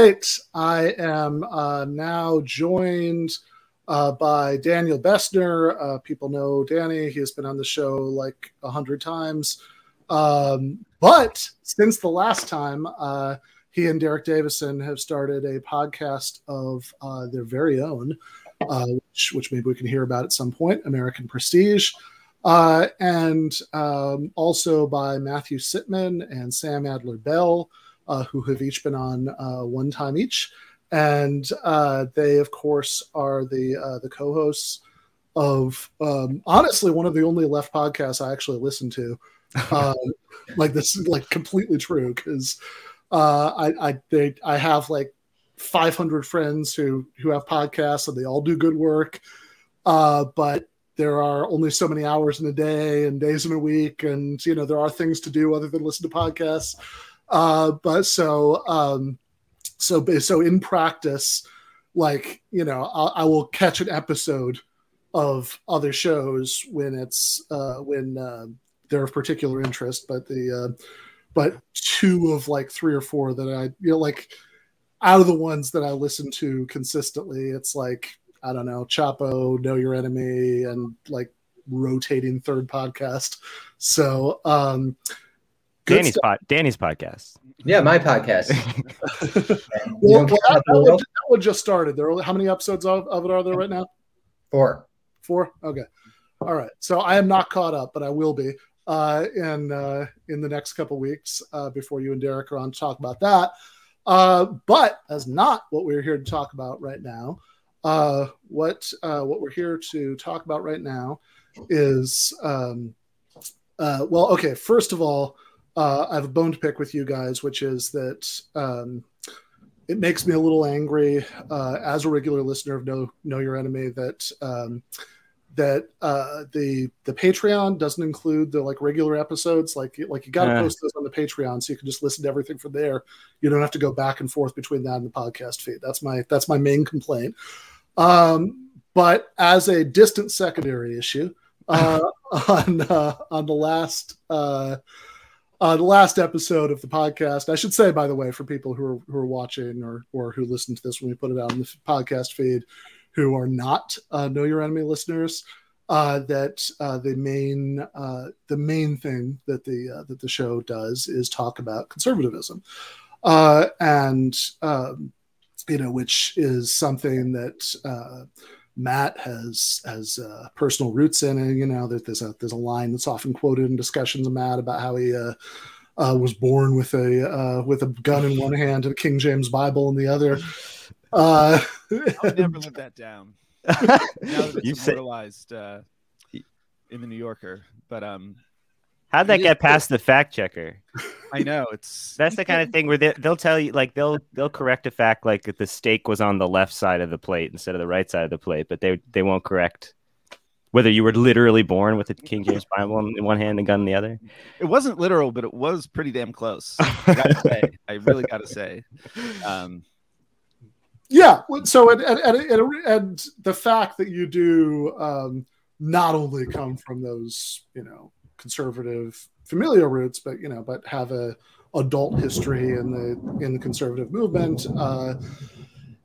Right. I am uh, now joined uh, by Daniel Bessner. Uh, people know Danny. He has been on the show like a hundred times. Um, but since the last time, uh, he and Derek Davison have started a podcast of uh, their very own, uh, which, which, maybe we can hear about at some point American Prestige. Uh, and um, also by Matthew Sitman and Sam Adler Bell, uh, who have each been on uh, one time each. And uh, they, of course, are the the co-hosts of um, honestly one of the only left podcasts I actually listen to. Um, like this is like completely true because uh, I I they I have like 500 friends who who have podcasts and they all do good work. Uh, but there are only so many hours in a day and days in a week, and you know there are things to do other than listen to podcasts. Uh, but so um, so so in practice, like you know, I'll, I will catch an episode of other shows when it's uh, when uh, they're of particular interest, but the uh, but two of like three or four that I you know like out of the ones that I listen to consistently, it's like I don't know, Chapo, Know Your Enemy, and like rotating third podcast. So um Danny's pod, Danny's podcast. Yeah, my podcast. well, well, that, that, one, that, one, just started. There are how many episodes of, of it are there right now? Four. Four. Okay. All right. So I am not caught up, but I will be uh, in uh, in the next couple weeks uh, before you and Derek are on to talk about that. Uh, but that's not what we're here to talk about right now. Uh, what uh, what we're here to talk about right now is um, well, okay. First of all, I have a bone to pick with you guys, which is that um, it makes me a little angry as a regular listener of Know Know Your Enemy that. Um, that uh, the the Patreon doesn't include the like regular episodes. Like like you got to post those on the Patreon so you can just listen to everything from there. You don't have to go back and forth between that and the podcast feed. That's my that's my main complaint. Um, but as a distant secondary issue, uh, on uh, on the last uh, the last episode of the podcast, I should say by the way, for people who are who are watching or or who listen to this when we put it out in the podcast feed who are not uh, know your enemy listeners uh, that uh, the main uh, the main thing that the uh, that the show does is talk about conservatism, and um, you know which is something that Matt has has personal roots in, and you know that there's a there's a line that's often quoted in discussions of Matt about how he. was born with a with a gun in one hand and a King James Bible in the other, uh, I'll never live that down. now that it's immortalized uh, in the New Yorker, but um, how'd that get past the fact checker? I know it's that's the kind of thing where they, they'll tell you like they'll they'll correct a fact like that the steak was on the left side of the plate instead of the right side of the plate, but they they won't correct whether you were literally born with a King James Bible in one hand and a gun in the other. It wasn't literal, but it was pretty damn close. I gotta say, I really gotta say. Um, yeah so and, and, and, and, the fact that you do um, not only come from those you know conservative familial roots but you know but have a adult history in the in the conservative movement uh,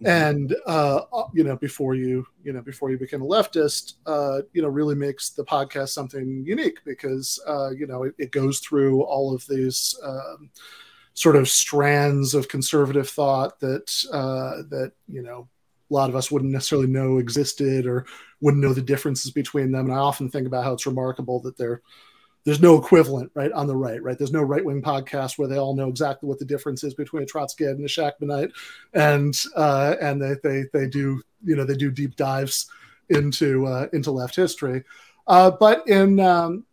and uh, you know before you you know before you became a leftist uh, you know really makes the podcast something unique because uh, you know it, it, goes through all of these um, sort of strands of conservative thought that uh, that you know a lot of us wouldn't necessarily know existed or wouldn't know the differences between them. And I often think about how it's remarkable that there there's no equivalent right on the right, right? There's no right wing podcast where they all know exactly what the difference is between a Trotskyite and a Shachtmanite, and uh, and they, they they do you know they do deep dives into uh, into left history. Uh, but in um,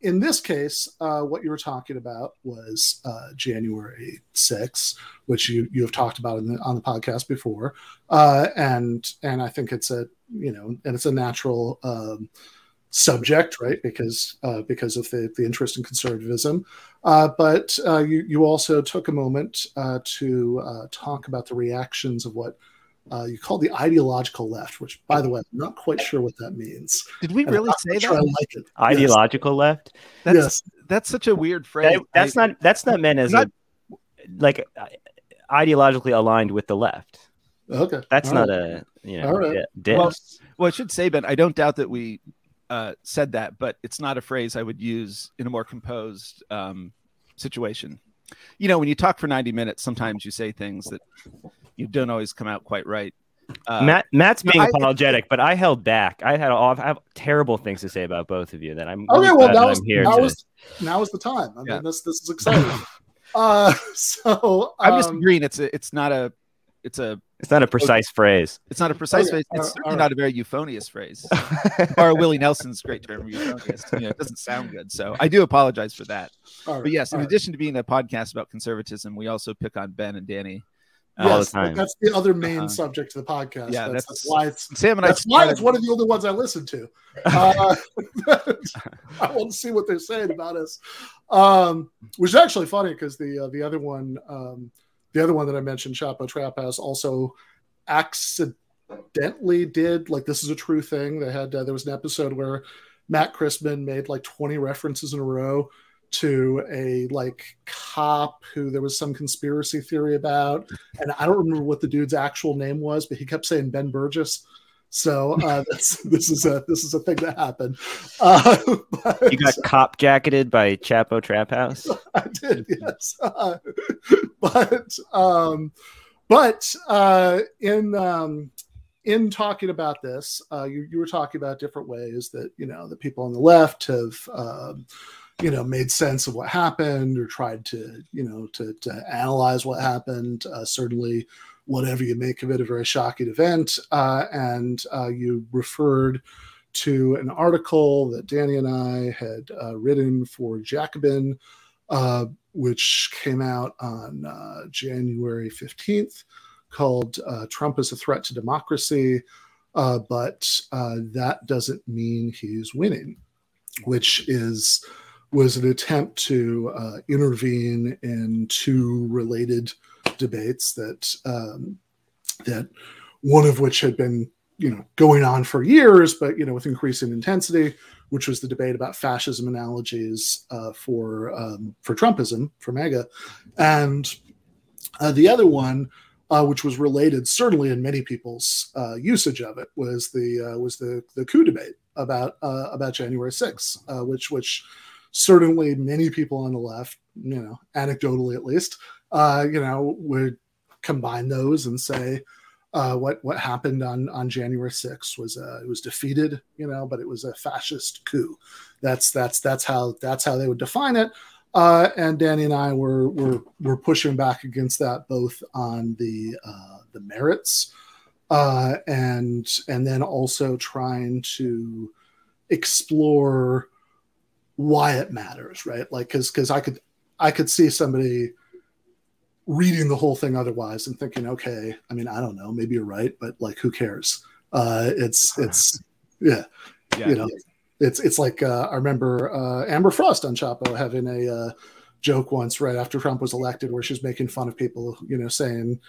in this case, uh, what you were talking about was uh, January 6th, which you you have talked about the, on the podcast before, uh, and and I think it's a you know and it's a natural um, subject, right? Because uh, because of the the interest in conservatism, uh, but uh, you you also took a moment to talk about the reactions of what uh, you call the ideological left, which, by the way, I'm not quite sure what that means. Did we really say that? I like it. Ideological yes. left. That's, yes, that's such a weird phrase. That, that's I, not that's not meant as not, a like ideologically aligned with the left. Okay, That's All not right. a you know All right. di- diss. Well, Well, I should say, Ben, I don't doubt that we uh, said that, but it's not a phrase I would use in a more composed um, situation. You know, when you talk for 90 minutes, sometimes you say things that you don't always come out quite right. Uh, Matt Matt's no, being I- apologetic, but I held back. I had all, I have terrible things to say about both of you. That I'm Okay, really well now that was I'm here now to- was now is the time. I Yeah. mean, this this is exciting. uh, so I'm just um, agreeing. It's a, it's not a, it's a, It's not a precise phrase. it's not a precise Okay, phrase. It's all- certainly all not a very euphonious phrase. or Willie Nelson's great term, euphonious. You know, it doesn't sound good. So I do apologize for that. all right, But yes, in all right. addition to being a podcast about conservatism, we also pick on Ben and Danny. all the Yes, time. That's the other main Uh-huh. subject of the podcast. Yeah, that's, that's- that's why it's Sam and I. that's why it's one of the only ones I listen to. Uh, I want to see what they're saying about us, um, which is actually funny because the uh, the other one, um, the other one that I mentioned, Chapo Trap also accidentally did like this is a true thing. They had uh, there was an episode where Matt Christman made like twenty references in a row to a like cop who there was some conspiracy theory about and i don't remember what the dude's actual name was but he kept saying ben burgis so uh that's, this is a this is a thing that happened. Uh but You got cop jacketed by Chapo Trap House. i did yes. Uh, but um but uh in um in talking about this uh you, you were talking about different ways that you know the people on the left have um you know made sense of what happened or tried to you know to, to analyze what happened. Uh, certainly whatever you make of it a very shocking event. Uh, and uh, you referred to an article that danny and i had uh, written for jacobin uh, which came out on uh, january 15th called trump is a threat to democracy. But that doesn't mean he's winning which is was an attempt to intervene in two related debates that um, that one of which had been you know going on for years, but you know with increasing intensity, which was the debate about fascism analogies uh, for um, for Trumpism for MAGA, and uh, the other one. Uh, which was related, certainly in many people's uh, usage of it, was the uh, was the the coup debate about uh, about January 6th, uh, which which certainly many people on the left, you know, anecdotally at least, uh, you know, would combine those and say uh, what what happened on on January 6th was uh, it was defeated, you know, but it was a fascist coup. That's that's that's how that's how they would define it. Uh, and Danny and I were were were pushing back against that both on the uh, the merits uh, and and then also trying to explore why it matters, right? Like because because I could I could see somebody reading the whole thing otherwise and thinking, okay, I mean, I don't know, maybe you're right, but like, who cares? Uh, it's it's yeah, Yeah. you know, it's it's like uh, I remember uh, Amber Frost on Chapo having a uh, joke once right after Trump was elected, where she's making fun of people, you know, saying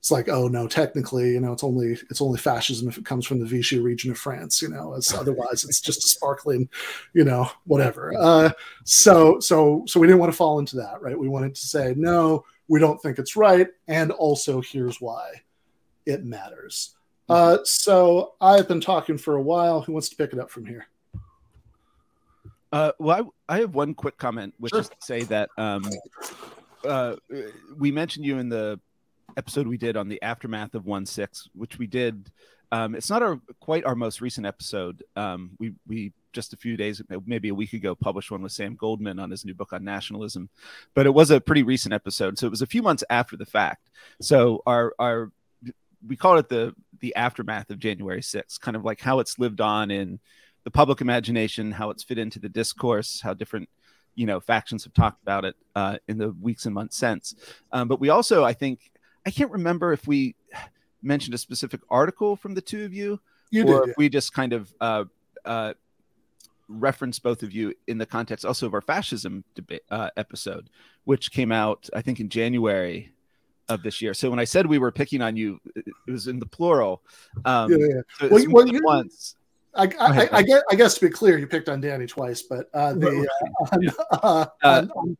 it's like, oh no, technically, you know, it's only it's only fascism if it comes from the Vichy region of France, you know, as otherwise it's just a sparkling, you know, whatever. Uh, so so so we didn't want to fall into that, right? We wanted to say no, we don't think it's right, and also here's why it matters. Uh, so I've been talking for a while. Who wants to pick it up from here? Uh, well, I, I have one quick comment, which Sure. is to say that um, uh, we mentioned you in the episode we did on the aftermath of one six, which we did. Um, it's not our quite our most recent episode. Um, we we just a few days, maybe a week ago, published one with Sam Goldman on his new book on nationalism, but it was a pretty recent episode, so it was a few months after the fact. So our our we call it the the aftermath of January 6th, kind of like how it's lived on in the public imagination, how it's fit into the discourse, how different you know factions have talked about it uh, in the weeks and months since. Um, but we also, I think, I can't remember if we mentioned a specific article from the two of you, You or did. if we just kind of uh, uh, reference both of you in the context also of our fascism debate uh, episode, which came out I think in January of this year. So when I said we were picking on you, it was in the plural. Um, Yeah, yeah, so Well, it's you- more well, you- once. I, I. I, guess, I guess to be clear, you picked on Danny twice, but uh, the uh, on, uh, on, on,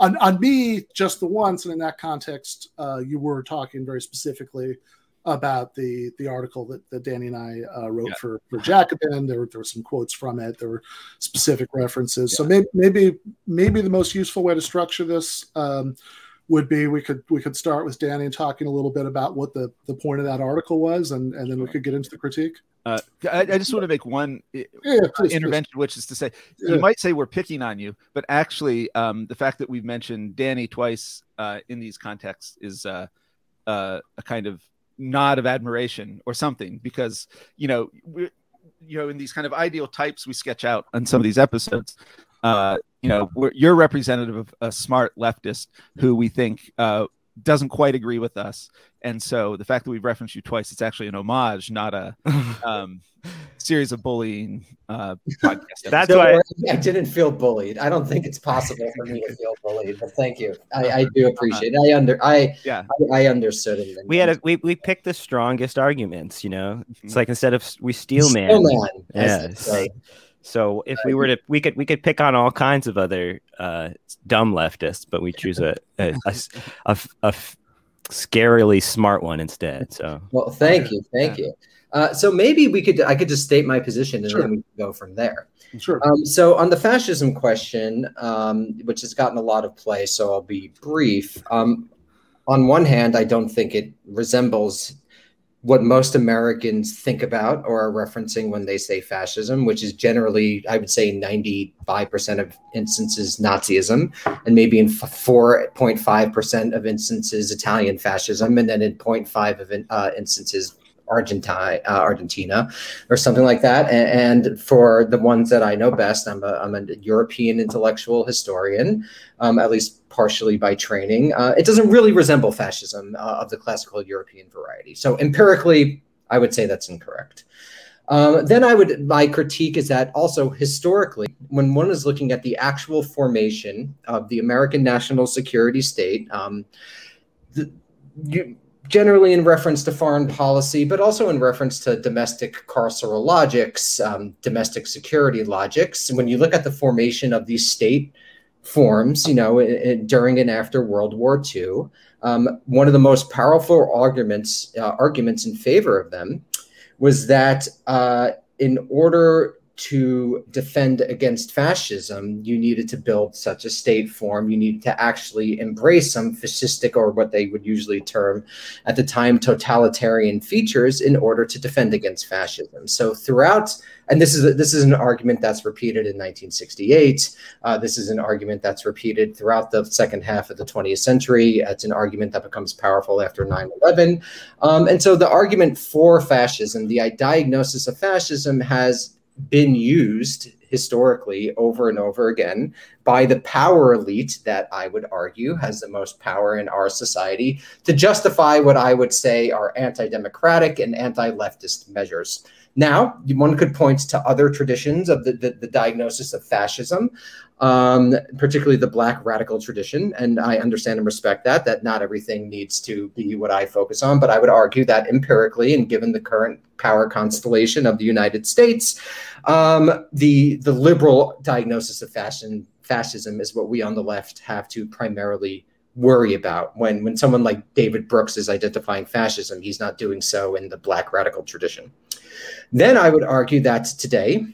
on on me just the once, and in that context, uh, you were talking very specifically about the the article that, that Danny and I uh, wrote Yeah. for for Jacobin. There, were- there were some quotes from it. There were specific references. So maybe maybe maybe the most useful way to structure this um, would be we could we could start with Danny and talking a little bit about what the the point of that article was, and and then we could get into the critique. Uh, I, I just want to make one uh, Yeah, yeah, please, please. intervention, which is to say, Yeah. you might say we're picking on you, but actually, um, the fact that we've mentioned Danny twice uh, in these contexts is uh, uh, a kind of nod of admiration or something, because you know, we, you know, in these kind of ideal types we sketch out on some of these episodes, uh, you know, we're, you're representative of a smart leftist who we think uh, doesn't quite agree with us, and so the fact that we've referenced you twice, it's actually an homage, not a um, series of bullying uh, podcasts. That's Don't why- worry, I didn't feel bullied. I don't think it's possible for me to feel bullied, but thank you. I, I do appreciate it. I under I Yeah. I, I understood it. we had a, we we picked the strongest arguments. You know, it's like instead of we steel man. Still man, as Yeah. So if we were to, we could we could pick on all kinds of other uh, dumb leftists, but we choose a a a scarily smart one instead. So Well, thank you, thank you. Uh, so maybe we could I could just state my position and Sure. then we can go from there. Sure. Um, so on the fascism question, um, which has gotten a lot of play, so I'll be brief. Um, on one hand, I don't think it resembles what most Americans think about or are referencing when they say fascism, which is generally, I would say, 95% of instances Nazism, and maybe in 4.5% of instances Italian fascism, and then in 0.5 of in, uh, instances Argentine, uh, Argentina, or something like that. And, and for the ones that I know best, I'm a, I'm a European intellectual historian, um, at least partially by training. Uh, it doesn't really resemble fascism uh, of the classical European variety. So empirically, I would say that's incorrect. Um, then I would my critique is that also historically, when one is looking at the actual formation of the American national security state, um, the, you, generally in reference to foreign policy, but also in reference to domestic carceral logics, um, domestic security logics. When you look at the formation of these state forms, you know, during and after World War II, um, one of the most powerful arguments uh, arguments in favor of them was that uh, in order to defend against fascism, you needed to build such a state form. You needed to actually embrace some fascistic, or what they would usually term at the time, totalitarian features in order to defend against fascism. So throughout, and this is this is an argument that's repeated in 1968. Uh, this is an argument that's repeated throughout the second half of the 20th century. It's an argument that becomes powerful after 9/11. Um, and so the argument for fascism, the diagnosis of fascism, has been used historically over and over again by the power elite that I would argue has the most power in our society to justify what I would say are anti democratic and anti leftist measures. Now, one could point to other traditions of the, the, the diagnosis of fascism, um, particularly the Black radical tradition. And I understand and respect that, that not everything needs to be what I focus on. But I would argue that empirically, and given the current power constellation of the United States, um, the, the liberal diagnosis of fascism is what we on the left have to primarily worry about when when someone like David Brooks is identifying fascism he's not doing so in the black radical tradition then I would argue that today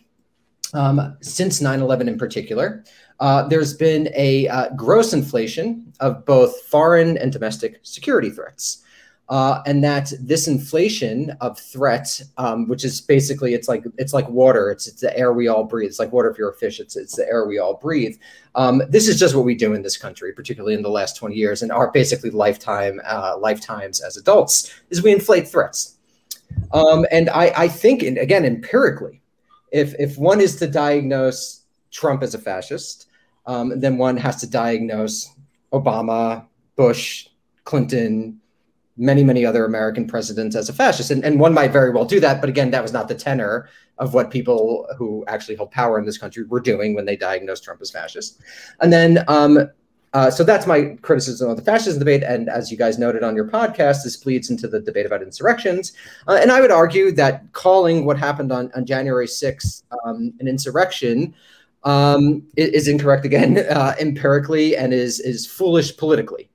um, since 9/11 in particular uh, there's been a uh, gross inflation of both foreign and domestic security threats uh, and that this inflation of threat, um, which is basically it's like it's like water. It's it's the air we all breathe. It's like water if you're a fish. It's it's the air we all breathe. Um, this is just what we do in this country, particularly in the last 20 years, and our basically lifetime uh, lifetimes as adults is we inflate threats. Um, and I, I think, and again, empirically, if if one is to diagnose Trump as a fascist, um, then one has to diagnose Obama, Bush, Clinton, many, many other American presidents as a fascist. And, and one might very well do that. But again, that was not the tenor of what people who actually hold power in this country were doing when they diagnosed Trump as fascist. And then, um, uh, so that's my criticism of the fascism debate. And as you guys noted on your podcast, this bleeds into the debate about insurrections. Uh, and I would argue that calling what happened on, on January 6th um, an insurrection um, is incorrect again uh, empirically and is is foolish politically.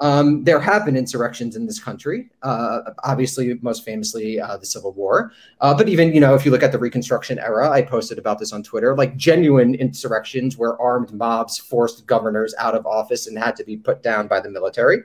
Um, there have been insurrections in this country, uh, obviously, most famously uh, the Civil War. Uh, but even, you know, if you look at the Reconstruction era, I posted about this on Twitter, like genuine insurrections where armed mobs forced governors out of office and had to be put down by the military.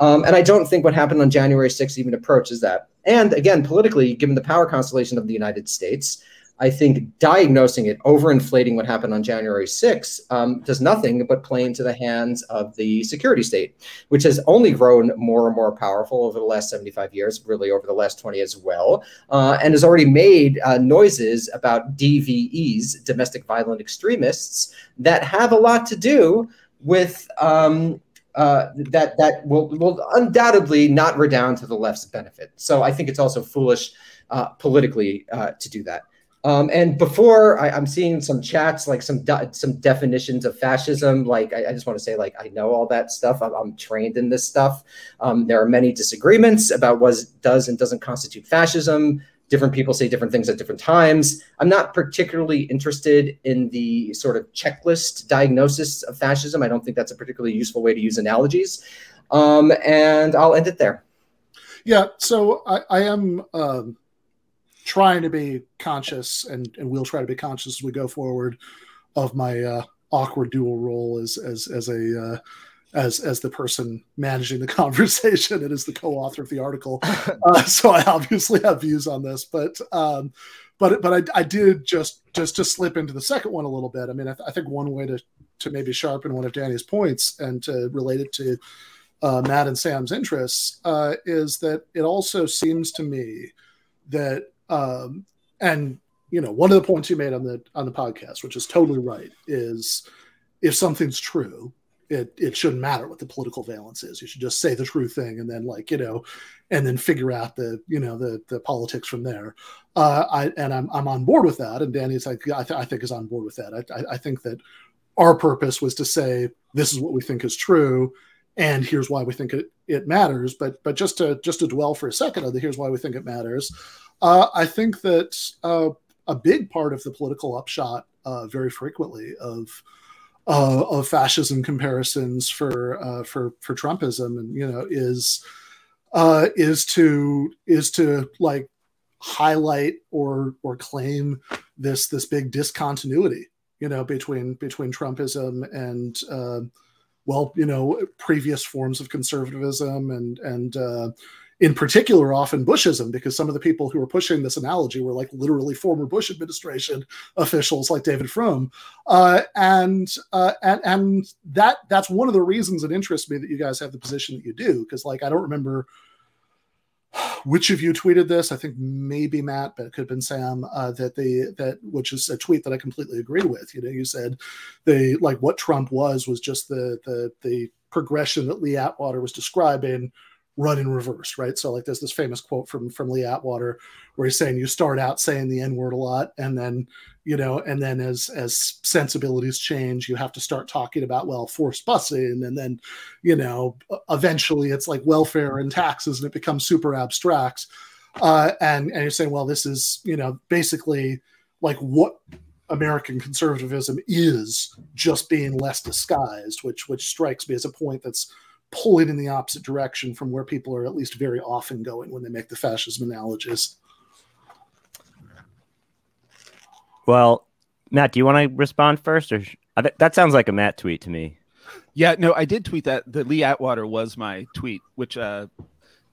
Um, and I don't think what happened on January 6th even approaches that. And again, politically, given the power constellation of the United States, I think diagnosing it, overinflating what happened on January 6th, um, does nothing but play into the hands of the security state, which has only grown more and more powerful over the last 75 years, really over the last 20 as well, uh, and has already made uh, noises about DVEs, domestic violent extremists, that have a lot to do with. Um, uh, that that will will undoubtedly not redound to the left's benefit. So I think it's also foolish uh, politically uh, to do that. Um, and before I, am seeing some chats, like some de- some definitions of fascism. Like I, I, just want to say, like I know all that stuff. I'm, I'm trained in this stuff. Um, there are many disagreements about what does and doesn't constitute fascism. Different people say different things at different times. I'm not particularly interested in the sort of checklist diagnosis of fascism. I don't think that's a particularly useful way to use analogies. Um, and I'll end it there. Yeah. So I, I am. Trying to be conscious and, and we'll try to be conscious as we go forward of my uh, awkward dual role as as as a uh, as as the person managing the conversation and as the co-author of the article. Uh, so I obviously have views on this, but um, but but I, I did just just to slip into the second one a little bit. I mean, I, th- I think one way to to maybe sharpen one of Danny's points and to relate it to uh, Matt and Sam's interests uh, is that it also seems to me that um, and you know, one of the points you made on the on the podcast, which is totally right, is if something's true, it it shouldn't matter what the political valence is. You should just say the true thing, and then like you know, and then figure out the you know the the politics from there. Uh, I and I'm I'm on board with that, and Danny's like I, th- I think is on board with that. I, I I think that our purpose was to say this is what we think is true, and here's why we think it, it matters. But but just to just to dwell for a second on the here's why we think it matters. Uh, I think that uh, a big part of the political upshot, uh, very frequently, of uh, of fascism comparisons for uh, for for Trumpism, and you know, is uh, is to is to like highlight or or claim this this big discontinuity, you know, between between Trumpism and well, you know, previous forms of conservatism and and in particular often Bushism, because some of the people who were pushing this analogy were like literally former Bush administration officials like David Frum, uh, and, uh, and and that that's one of the reasons it interests me that you guys have the position that you do, because like I don't remember which of you tweeted this. I think maybe Matt, but it could have been Sam. Uh, that the that which is a tweet that I completely agree with. You know, you said the like what Trump was was just the the the progression that Lee Atwater was describing run in reverse, right? So like there's this famous quote from from Lee Atwater where he's saying you start out saying the N word a lot, and then you know, and then as as sensibilities change, you have to start talking about well forced busing, and then you know, eventually it's like welfare and taxes, and it becomes super abstract. Uh, and and you're saying, well, this is you know basically like what American conservatism is just being less disguised, which which strikes me as a point that's pulling in the opposite direction from where people are at least very often going when they make the fascism analogies. Well, Matt, do you want to respond first, or that sounds like a Matt tweet to me? Yeah, no, I did tweet that. The Lee Atwater was my tweet, which, uh,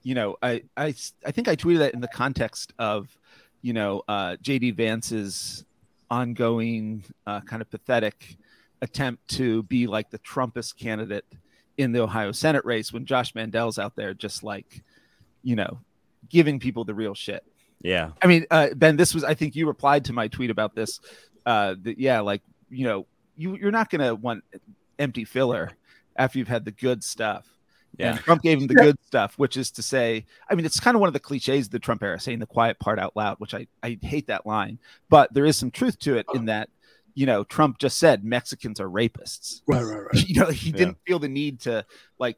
you know, I, I, I think I tweeted that in the context of, you know, uh, JD Vance's ongoing uh, kind of pathetic attempt to be like the Trumpist candidate in the Ohio Senate race when Josh Mandel's out there just like, you know, giving people the real shit. Yeah. I mean, uh, Ben, this was, I think you replied to my tweet about this. Uh, that, yeah, like, you know, you, you're not going to want empty filler after you've had the good stuff. Yeah. And Trump gave him the good stuff, which is to say, I mean, it's kind of one of the cliches of the Trump era, saying the quiet part out loud, which I, I hate that line. But there is some truth to it in that you know, Trump just said Mexicans are rapists. Right, right, right. You know, he didn't feel the need to like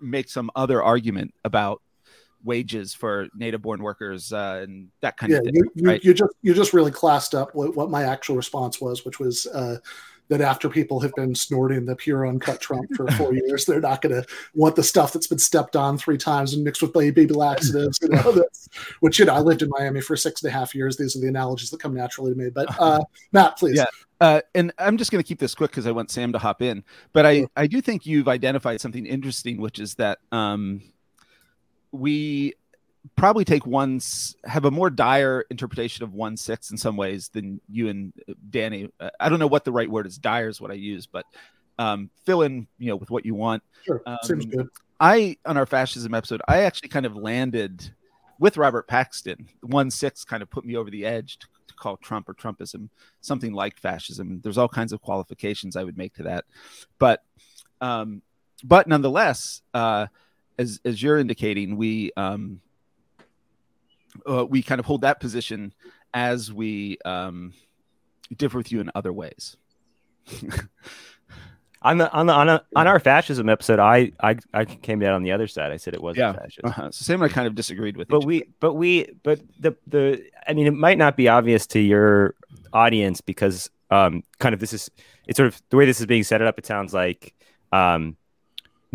make some other argument about, wages for native-born workers uh, and that kind yeah, of thing. you, you, right? you just you just really classed up what, what my actual response was, which was uh, that after people have been snorting the pure uncut Trump for four years, they're not going to want the stuff that's been stepped on three times and mixed with baby laxatives. You know, that's, which you know, I lived in Miami for six and a half years. These are the analogies that come naturally to me. But uh, Matt, please. Yeah. Uh, and I'm just going to keep this quick because I want Sam to hop in. But I, I do think you've identified something interesting, which is that um, we probably take one have a more dire interpretation of one six in some ways than you and uh, Danny. Uh, I don't know what the right word is. Dire is what I use, but um, fill in you know with what you want. Sure, um, seems good. I on our fascism episode, I actually kind of landed with Robert Paxton. One six kind of put me over the edge to, to call Trump or Trumpism something like fascism. There's all kinds of qualifications I would make to that, but um, but nonetheless, uh, as as you're indicating, we um, uh, we kind of hold that position as we um, differ with you in other ways. on the on the on, a, on our fascism episode, I, I I came down on the other side. I said it wasn't yeah. fascism. Uh-huh. So Sam and I kind of disagreed with. But we, other. but we, but the the I mean, it might not be obvious to your audience because um, kind of this is it's sort of the way this is being set up. It sounds like um,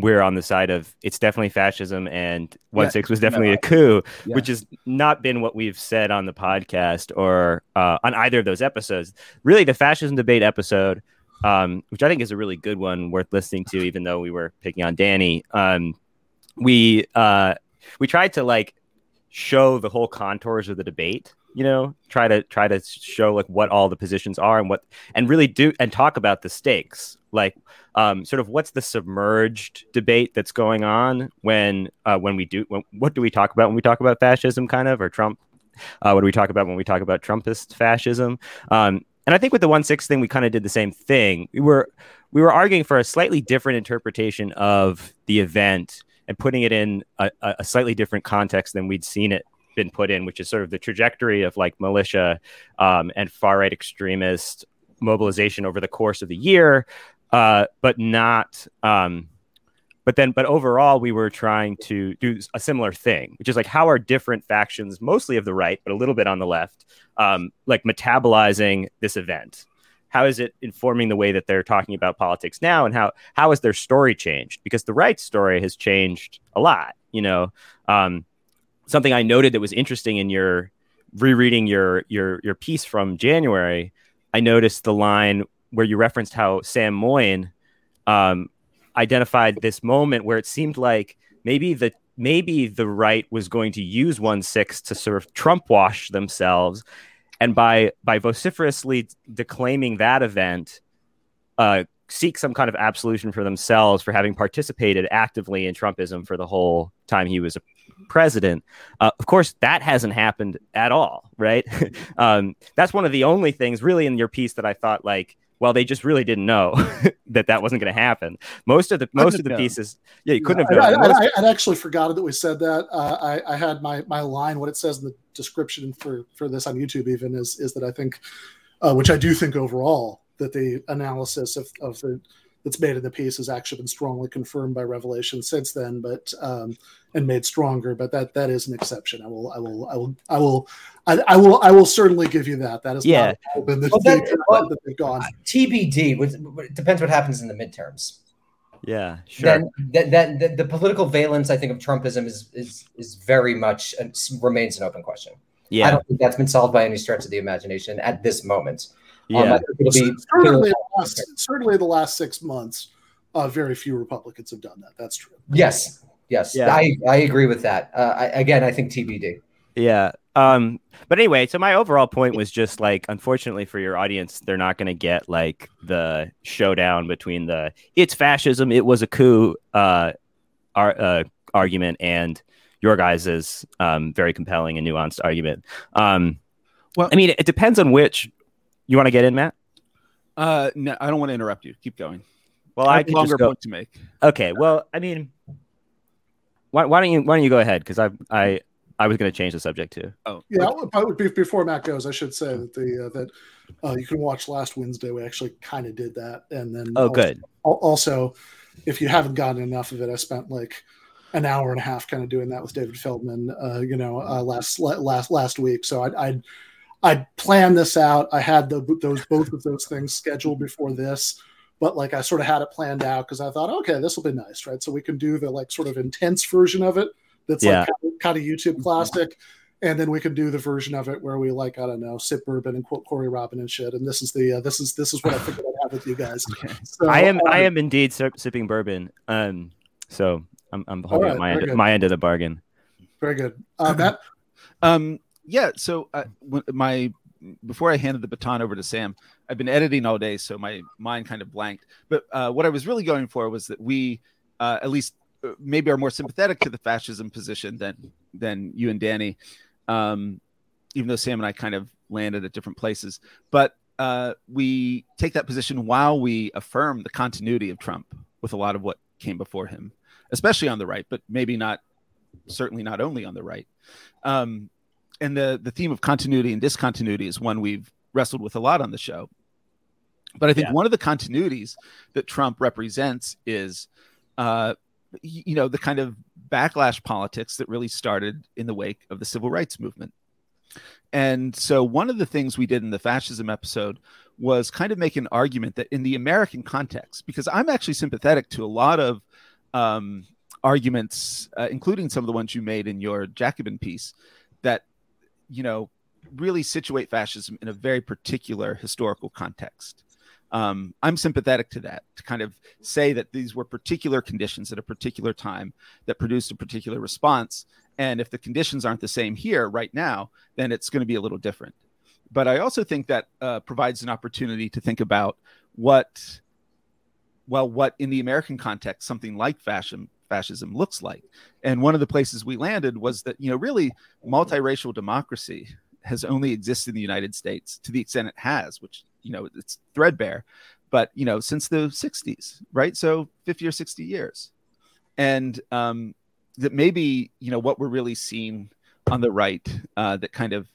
we're on the side of it's definitely fascism and one yeah, six was definitely no, a coup, yeah. which has not been what we've said on the podcast or uh, on either of those episodes. Really, the fascism debate episode, um, which I think is a really good one, worth listening to, even though we were picking on Danny. Um, we uh, we tried to like show the whole contours of the debate you know try to try to show like what all the positions are and what and really do and talk about the stakes like um, sort of what's the submerged debate that's going on when uh, when we do when, what do we talk about when we talk about fascism kind of or Trump? Uh, what do we talk about when we talk about Trumpist fascism? Um, and I think with the one six thing we kind of did the same thing. We were we were arguing for a slightly different interpretation of the event and putting it in a, a slightly different context than we'd seen it been put in, which is sort of the trajectory of like militia um, and far right extremist mobilization over the course of the year, uh, but not. Um, but then, but overall, we were trying to do a similar thing, which is like how are different factions, mostly of the right, but a little bit on the left, um, like metabolizing this event? How is it informing the way that they're talking about politics now, and how how has their story changed? Because the right story has changed a lot. You know, um, something I noted that was interesting in your rereading your your your piece from January, I noticed the line where you referenced how Sam Moyn um, identified this moment where it seemed like maybe the maybe the right was going to use one six to sort of Trump wash themselves, and by by vociferously declaiming that event, uh, seek some kind of absolution for themselves for having participated actively in Trumpism for the whole time he was a president. Uh, of course, that hasn't happened at all, right? um, that's one of the only things really in your piece that I thought like, well, they just really didn't know that that wasn't going to happen. Most of the most of the known. pieces, yeah, you couldn't yeah, have. Known. I, I, I, actually forgot that we said that. Uh, I, I had my my line. What it says in the description for for this on YouTube even is is that I think, uh, which I do think overall that the analysis of of the that's made in the piece has actually been strongly confirmed by revelation since then, but um, and made stronger. But that that is an exception. I will I will I will I will I, I will I will certainly give you that. That is yeah. not been the well, that, well, that they've gone. TBD. It depends what happens in the midterms. Yeah, sure. Then that, that, the political valence, I think, of Trumpism is is is very much uh, remains an open question. Yeah, I don't think that's been solved by any stretch of the imagination at this moment. Yeah, um, it'll be certainly, the last, certainly the last six months. Uh, very few Republicans have done that. That's true. Yes, yes, yeah. I I agree with that. Uh, I, again, I think TBD. Yeah. Um, but anyway, so my overall point was just like, unfortunately for your audience, they're not going to get like the showdown between the it's fascism, it was a coup uh, ar- uh, argument and your guys's um, very compelling and nuanced argument. Um, well, I mean, it depends on which you want to get in, Matt? Uh, no, I don't want to interrupt you. Keep going. Well, I, I have a longer point to make. Okay. Well, I mean, why, why don't you why don't you go ahead? Because I I I was going to change the subject too. Oh, yeah. Before Matt goes, I should say that the uh, that uh, you can watch last Wednesday. We actually kind of did that, and then oh, also, good. Also, if you haven't gotten enough of it, I spent like an hour and a half kind of doing that with David Feldman, uh, you know, uh, last last last week. So I I I planned this out. I had the, those both of those things scheduled before this, but like I sort of had it planned out because I thought, okay, this will be nice, right? So we can do the like sort of intense version of it. That's Yeah. like kind of, kind of YouTube classic. And then we can do the version of it where we like I don't know sip bourbon and quote Corey Robin and shit. And this is the uh, this is this is what I figured I'd have with you guys. Okay. So, I am uh, I am indeed sip- sipping bourbon. Um, so I'm I'm holding right, my end, good. my end of the bargain. very good. Uh, Matt, Um, yeah. So uh, my before I handed the baton over to Sam, I've been editing all day, so my mind kind of blanked. But uh, what I was really going for was that we, uh, at least, uh, maybe are more sympathetic to the fascism position than than you and Danny, um, even though Sam and I kind of landed at different places. But uh, we take that position while we affirm the continuity of Trump with a lot of what came before him, especially on the right, but maybe not, certainly not only on the right. Um, and the the theme of continuity and discontinuity is one we've wrestled with a lot on the show. But I think Yeah. one of the continuities that Trump represents is, uh, you know, the kind of backlash politics that really started in the wake of the civil rights movement. And so, one of the things we did in the fascism episode was kind of make an argument that in the American context, because I'm actually sympathetic to a lot of um, arguments, uh, including some of the ones you made in your Jacobin piece, that you know really situate fascism in a very particular historical context. Um, I'm sympathetic to that to kind of say that these were particular conditions at a particular time that produced a particular response. And if the conditions aren't the same here right now, then it's going to be a little different. But I also think that uh, provides an opportunity to think about what, well, what in the American context something like fascism fascism looks like. And one of the places we landed was that you know really multiracial democracy has only existed in the United States to the extent it has, which you know it's threadbare, but you know since the 60s, right? So 50 or 60 years, and um, that maybe you know what we're really seeing on the right uh, that kind of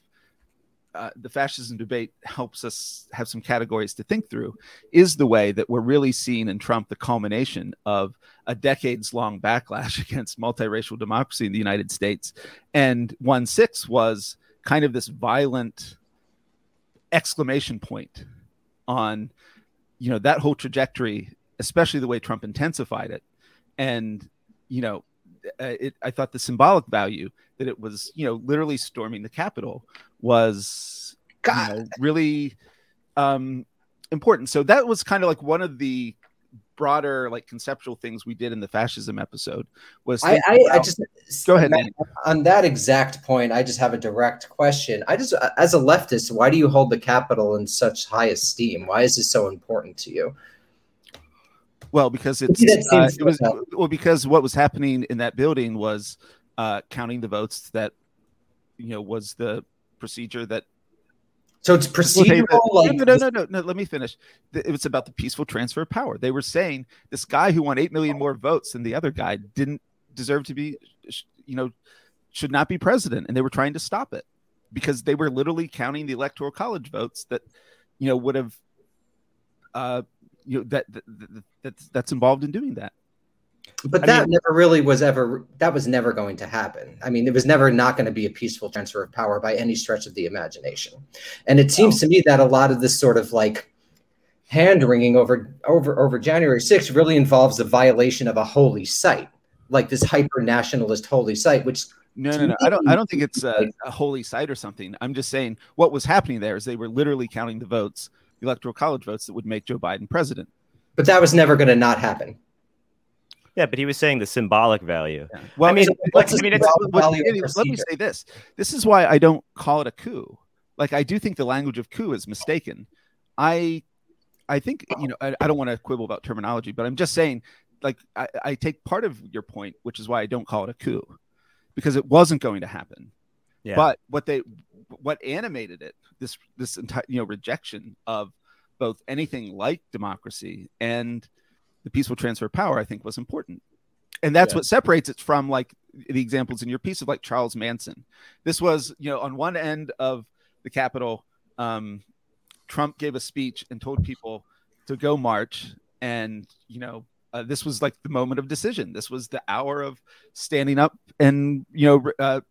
uh, the fascism debate helps us have some categories to think through is the way that we're really seeing in Trump the culmination of a decades long backlash against multiracial democracy in the United States. And 1 6 was kind of this violent exclamation point on you know that whole trajectory especially the way trump intensified it and you know it, i thought the symbolic value that it was you know literally storming the capitol was you know, really um important so that was kind of like one of the broader like conceptual things we did in the fascism episode was I, I, I just Go ahead, Danny. on that exact point. I just have a direct question. I just, as a leftist, why do you hold the Capitol in such high esteem? Why is this so important to you? Well, because it's uh, it was well because what was happening in that building was uh, counting the votes that you know was the procedure that So it's procedural. like no, no, no, no, no. Let me finish. It was about the peaceful transfer of power. They were saying this guy who won eight million more votes than the other guy didn't deserve to be, you know, should not be president, and they were trying to stop it because they were literally counting the electoral college votes that, you know, would have, uh, you know, that, that, that that's that's involved in doing that. But I that mean- never really was ever that was never going to happen. I mean, it was never not going to be a peaceful transfer of power by any stretch of the imagination. And it seems to me that a lot of this sort of like hand wringing over over over January 6th really involves the violation of a holy site, like this hyper nationalist holy site, which No, no, no. I don't. I don't think it's a, a holy site or something. I'm just saying what was happening there is they were literally counting the votes, electoral college votes that would make Joe Biden president. but that was never going to not happen. Yeah, but he was saying the symbolic value. Well, I mean, So like, I mean, it's symbolic But value of Danny, let me say this. This is why I don't call it a coup. Like I do think the language of coup is mistaken. I I think you know I, I don't want to quibble about terminology, but I'm just saying like I, I take part of your point, which is why I don't call it a coup, because it wasn't going to happen. Yeah. But what they what animated it, this this entire you know rejection of both anything like democracy and the peaceful transfer of power, I think was important. And that's Yeah. what separates it from like the examples in your piece of like Charles Manson. This was, you know, on one end of the Capitol, um, Trump gave a speech and told people to go march and, you know, uh, this was like the moment of decision. This was the hour of standing up and you know uh,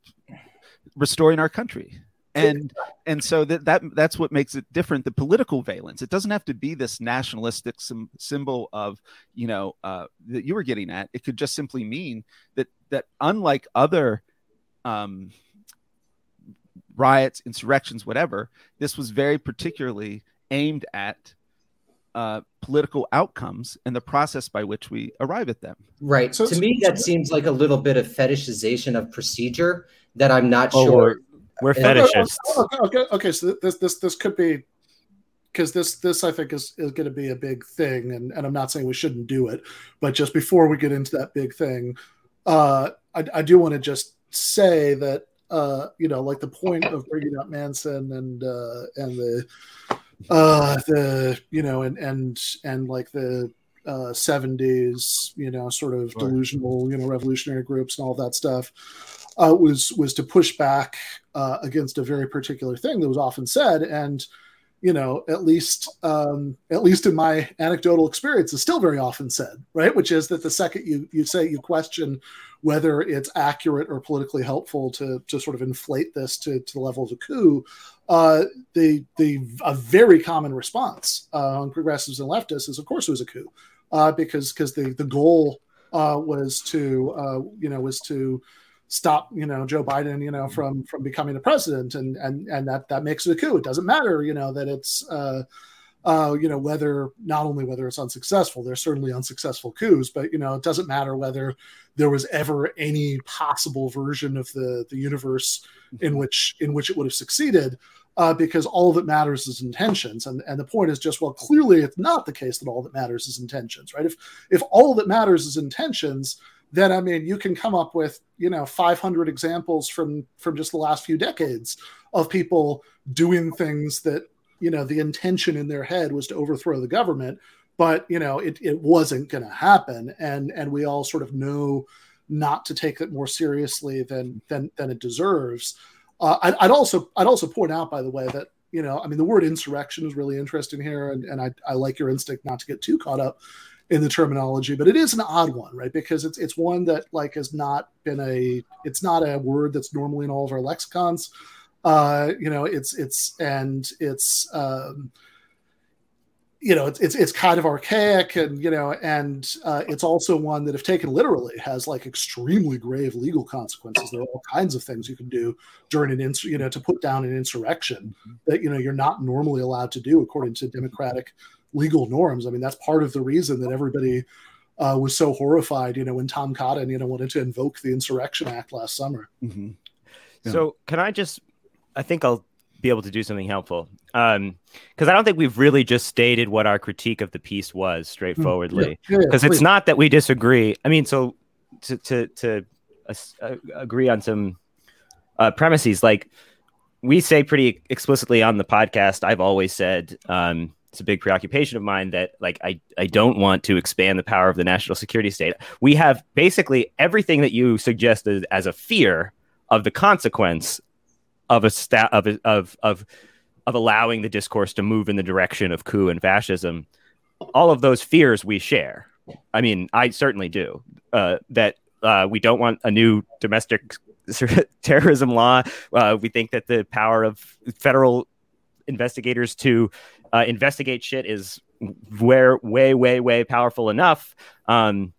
restoring our country. And and so that, that that's what makes it different. The political valence. It doesn't have to be this nationalistic sim- symbol of you know uh, that you were getting at. It could just simply mean that that unlike other um, riots, insurrections, whatever, this was very particularly aimed at uh, political outcomes and the process by which we arrive at them. Right. So, to me, that seems like a little bit of fetishization of procedure that I'm not oh, sure. We're, we're fetishists. Okay, okay, okay, So this this this could be because this this I think is is going to be a big thing, and and I'm not saying we shouldn't do it, but just before we get into that big thing, uh, I, I do want to just say that uh, you know, like the point of bringing up Manson and uh, and the uh the you know and and and like the uh 70s you know sort of delusional you know revolutionary groups and all that stuff uh was was to push back uh against a very particular thing that was often said. And you know at least um at least in my anecdotal experience is still very often said right? Which is that the second you you say you question whether it's accurate or politically helpful to to sort of inflate this to, to the level of a coup uh, the the a very common response uh, on progressives and leftists is, of course, it was a coup, uh, because because the the goal uh, was to uh, you know was to stop you know Joe Biden you know from from becoming the president, and and and that that makes it a coup. It doesn't matter you know that it's. Uh, uh, you know whether not only whether it's unsuccessful there's certainly unsuccessful coups but you know it doesn't matter whether there was ever any possible version of the the universe in mm-hmm. which in which it would have succeeded uh, because all that matters is intentions and and the point is just well clearly it's not the case that all that matters is intentions right if if all that matters is intentions then i mean you can come up with you know 500 examples from from just the last few decades of people doing things that you know the intention in their head was to overthrow the government but you know it, it wasn't going to happen. And and we all sort of know not to take it more seriously than than than it deserves. Uh, I'd, I'd, also i'd also point out by the way that you know i mean the word insurrection is really interesting here and, and I, I like your instinct not to get too caught up in the terminology but it is an odd one right because it's it's one that like has not been a it's not a word that's normally in all of our lexicons uh you know it's it's and it's um you know, it's, it's, it's kind of archaic, and you know, and uh, it's also one that, if taken literally, has like extremely grave legal consequences. There are all kinds of things you can do during an ins, you know, to put down an insurrection mm-hmm. that you know you're not normally allowed to do according to democratic legal norms. I mean, that's part of the reason that everybody uh, was so horrified, you know, when Tom Cotton, you know, wanted to invoke the Insurrection Act last summer. Mm-hmm. Yeah. So, can I just? I think I'll be able to do something helpful. Because um, I don't think we've really just stated what our critique of the piece was straightforwardly. Because yeah, yeah, it's not that we disagree. I mean, so to to to uh, agree on some uh, premises, like we say pretty explicitly on the podcast. I've always said um, it's a big preoccupation of mine that like I I don't want to expand the power of the national security state. We have basically everything that you suggested as a fear of the consequence of a stat of of of of allowing the discourse to move in the direction of coup and fascism. All of those fears we share. I mean, I certainly do. Uh, that uh, we don't want a new domestic terrorism law. Uh, we think that the power of federal investigators to uh, investigate shit is where way, way, way powerful enough. Um,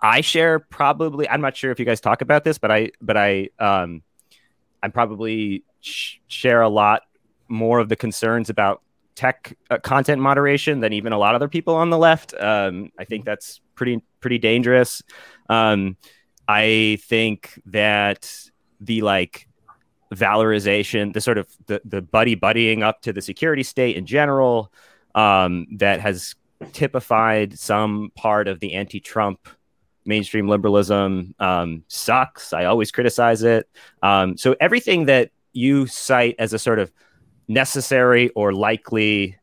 I share probably. I'm not sure if you guys talk about this, but I, but I, um, I probably sh- share a lot more of the concerns about tech uh, content moderation than even a lot of other people on the left. Um, I think that's pretty pretty dangerous. Um, I think that the like valorization, the sort of the the buddy buddying up to the security state in general, um, that has typified some part of the anti-Trump mainstream liberalism um, sucks. I always criticize it. Um, so everything that you cite as a sort of necessary or likely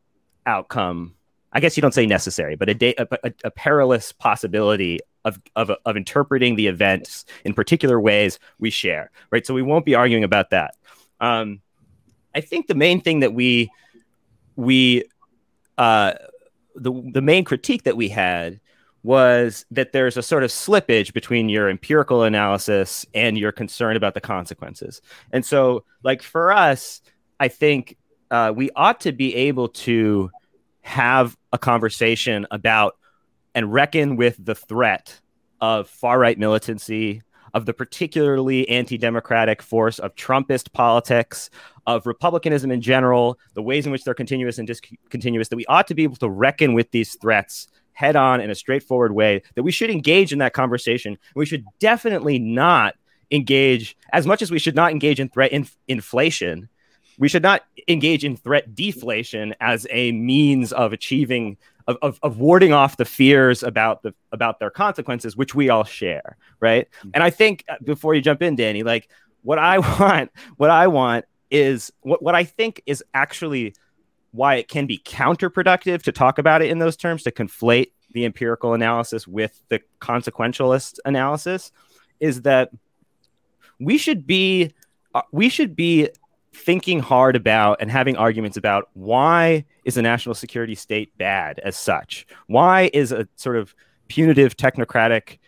outcome, I guess you don't say necessary, but a, da- a, a, a perilous possibility of, of, of interpreting the events in particular ways we share, right? So we won't be arguing about that. Um, I think the main thing that we we uh, the the main critique that we had was that there's a sort of slippage between your empirical analysis and your concern about the consequences. And so, like for us, I think uh, we ought to be able to have a conversation about and reckon with the threat of far right militancy, of the particularly anti democratic force of Trumpist politics, of republicanism in general, the ways in which they're continuous and discontinuous, that we ought to be able to reckon with these threats head on in a straightforward way, that we should engage in that conversation. We should definitely not engage, as much as we should not engage in threat in- inflation, we should not engage in threat deflation as a means of achieving of, of, of, warding off the fears about the about their consequences which we all share right mm-hmm. and i think uh, before you jump in danny like what i want what i want is what, what i think is actually why it can be counterproductive to talk about it in those terms to conflate the empirical analysis with the consequentialist analysis is that we should be uh, we should be thinking hard about and having arguments about why is a national security state bad as such? Why is a sort of punitive technocratic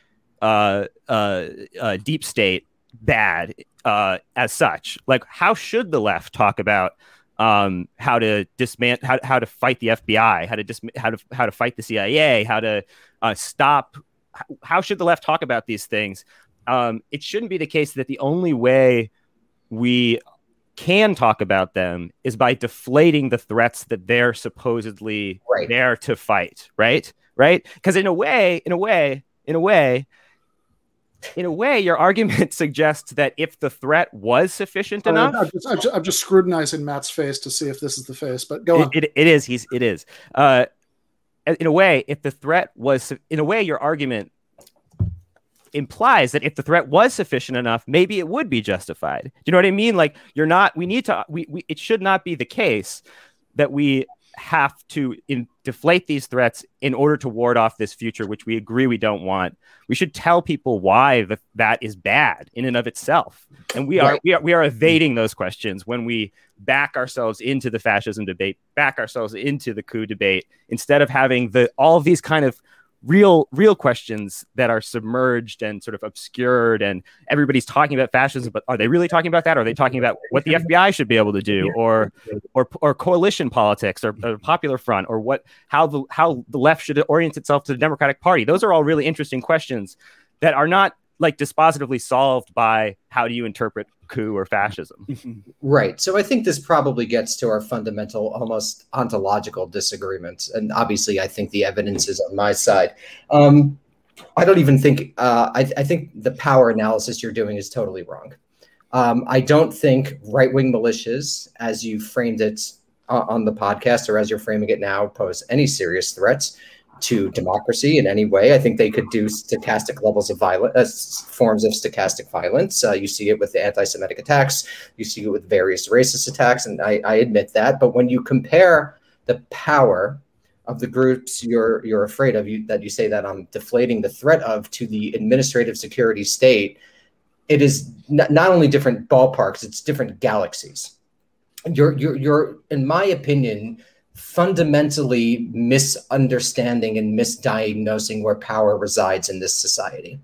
uh, uh, uh, deep state bad uh, as such? Like, how should the left talk about um, how to dismantle, how, how to fight the FBI, how to dis- how to how to fight the CIA, how to uh, stop? How should the left talk about these things? Um, it shouldn't be the case that the only way we can talk about them is by deflating the threats that they're supposedly right. there to fight, right? Right? Because in a way, in a way, in a way, in a way, your argument suggests that if the threat was sufficient uh, enough, I'm just, I'm, just, I'm just, scrutinizing Matt's face to see if this is the face. But go it, on. It, it is. He's. It is. Uh, in a way, if the threat was, in a way, your argument implies that if the threat was sufficient enough, maybe it would be justified. Do you know what I mean? Like you're not. We need to. We, we it should not be the case that we have to in, deflate these threats in order to ward off this future, which we agree we don't want. We should tell people why the, that is bad in and of itself, and we are, right. we are we are evading those questions when we back ourselves into the fascism debate, back ourselves into the coup debate, instead of having the all of these kind of real real questions that are submerged and sort of obscured and everybody's talking about fascism but are they really talking about that? Or are they talking about what the FBI should be able to do or or or coalition politics or, or popular front or what how the how the left should orient itself to the Democratic Party? Those are all really interesting questions that are not like dispositively solved by how do you interpret coup or fascism. Right. So I think this probably gets to our fundamental, almost ontological disagreements. And obviously, I think the evidence is on my side. Um, I don't even think, uh, I, I, think the power analysis you're doing is totally wrong. Um, I don't think right wing militias, as you framed it uh, on the podcast or as you're framing it now, pose any serious threats to democracy in any way. I think they could do stochastic levels of violence, uh, forms of stochastic violence. Uh, you see it with the anti-Semitic attacks. You see it with various racist attacks, and I, I admit that. But when you compare the power of the groups you're you're afraid of, you, that you say that I'm deflating the threat of to the administrative security state, it is n- not only different ballparks; it's different galaxies. You're you're you're in my opinion fundamentally misunderstanding and misdiagnosing where power resides in this society.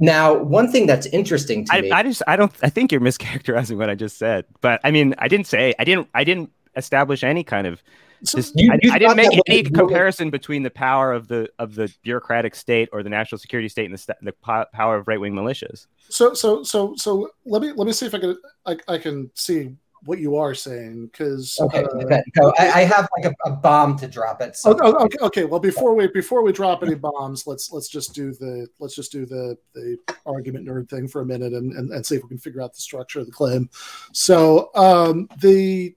Now, one thing that's interesting to I, me, I just I don't I think you're mischaracterizing what I just said. But I mean, I didn't say I didn't I didn't establish any kind of so just, you, you I, I, didn't make any comparison between the power of the of the bureaucratic state or the national security state and the, the power of right wing militias. So so so so let me let me see if I can I, I can see what you are saying because okay, uh, okay. So I, I, have like a, a, bomb to drop it. So. Oh, okay, okay. Well, before we before we drop any bombs, let's let's just do the let's just do the the argument nerd thing for a minute and and, and see if we can figure out the structure of the claim. So um, the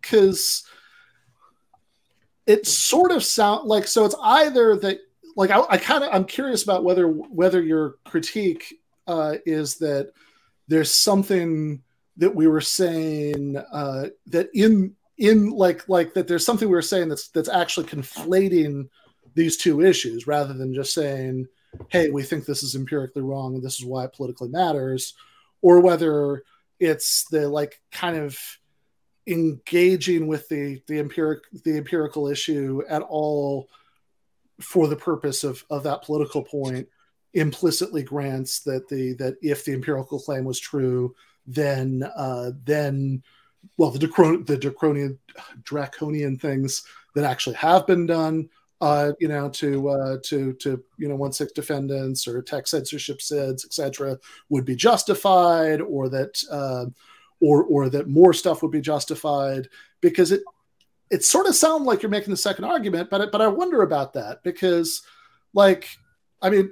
because it sort of sound like so it's either that like I, I kind of I'm curious about whether whether your critique uh, is that there's something that we were saying uh, that in in like like that there's something we were saying that's that's actually conflating these two issues rather than just saying hey we think this is empirically wrong and this is why it politically matters or whether it's the like kind of engaging with the the empiric the empirical issue at all for the purpose of of that political point, implicitly grants that the that if the empirical claim was true, then uh, well the the draconian draconian things that actually have been done uh, you know, to uh, to to you know one six defendants or tech censorship SIDS, etc., would be justified, or that uh, or or that more stuff would be justified because it it sort of sounds like you're making the second argument, but but I wonder about that because, like, I mean,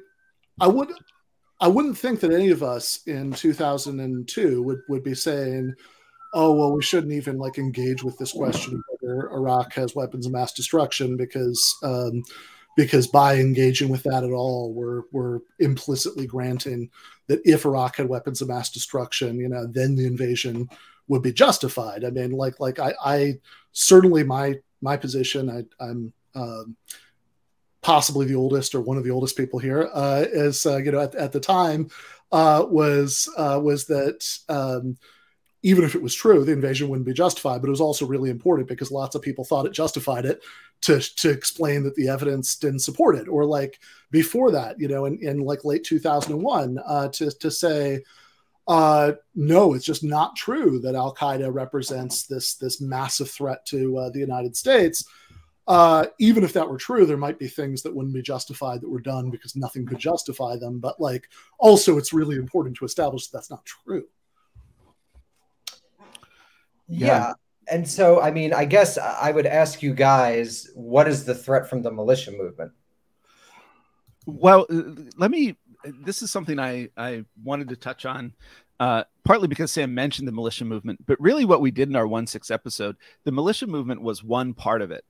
I would I wouldn't think that any of us in 2002 would would be saying, oh well, we shouldn't even like engage with this question whether Iraq has weapons of mass destruction because um, because by engaging with that at all, we're we're implicitly granting that if Iraq had weapons of mass destruction, you know, then the invasion would be justified. I mean, like like I, I certainly my my position, I, I'm um, possibly the oldest or one of the oldest people here, uh, is uh, you know at, at the time uh, was uh, was that um, even if it was true, the invasion wouldn't be justified. But it was also really important because lots of people thought it justified it to to explain that the evidence didn't support it. Or like before that, you know, in, in like late 2001, uh, to to say, uh, no, it's just not true that Al Qaeda represents this this massive threat to the United States. Uh, even if that were true, there might be things that wouldn't be justified that were done because nothing could justify them. But like, also, it's really important to establish that that's not true. Yeah. yeah. And so, I mean, I guess I would ask you guys, what is the threat from the militia movement? Well, let me. This is something I I wanted to touch on, uh, partly because Sam mentioned the militia movement, but really what we did in our one six episode, the militia movement was one part of it,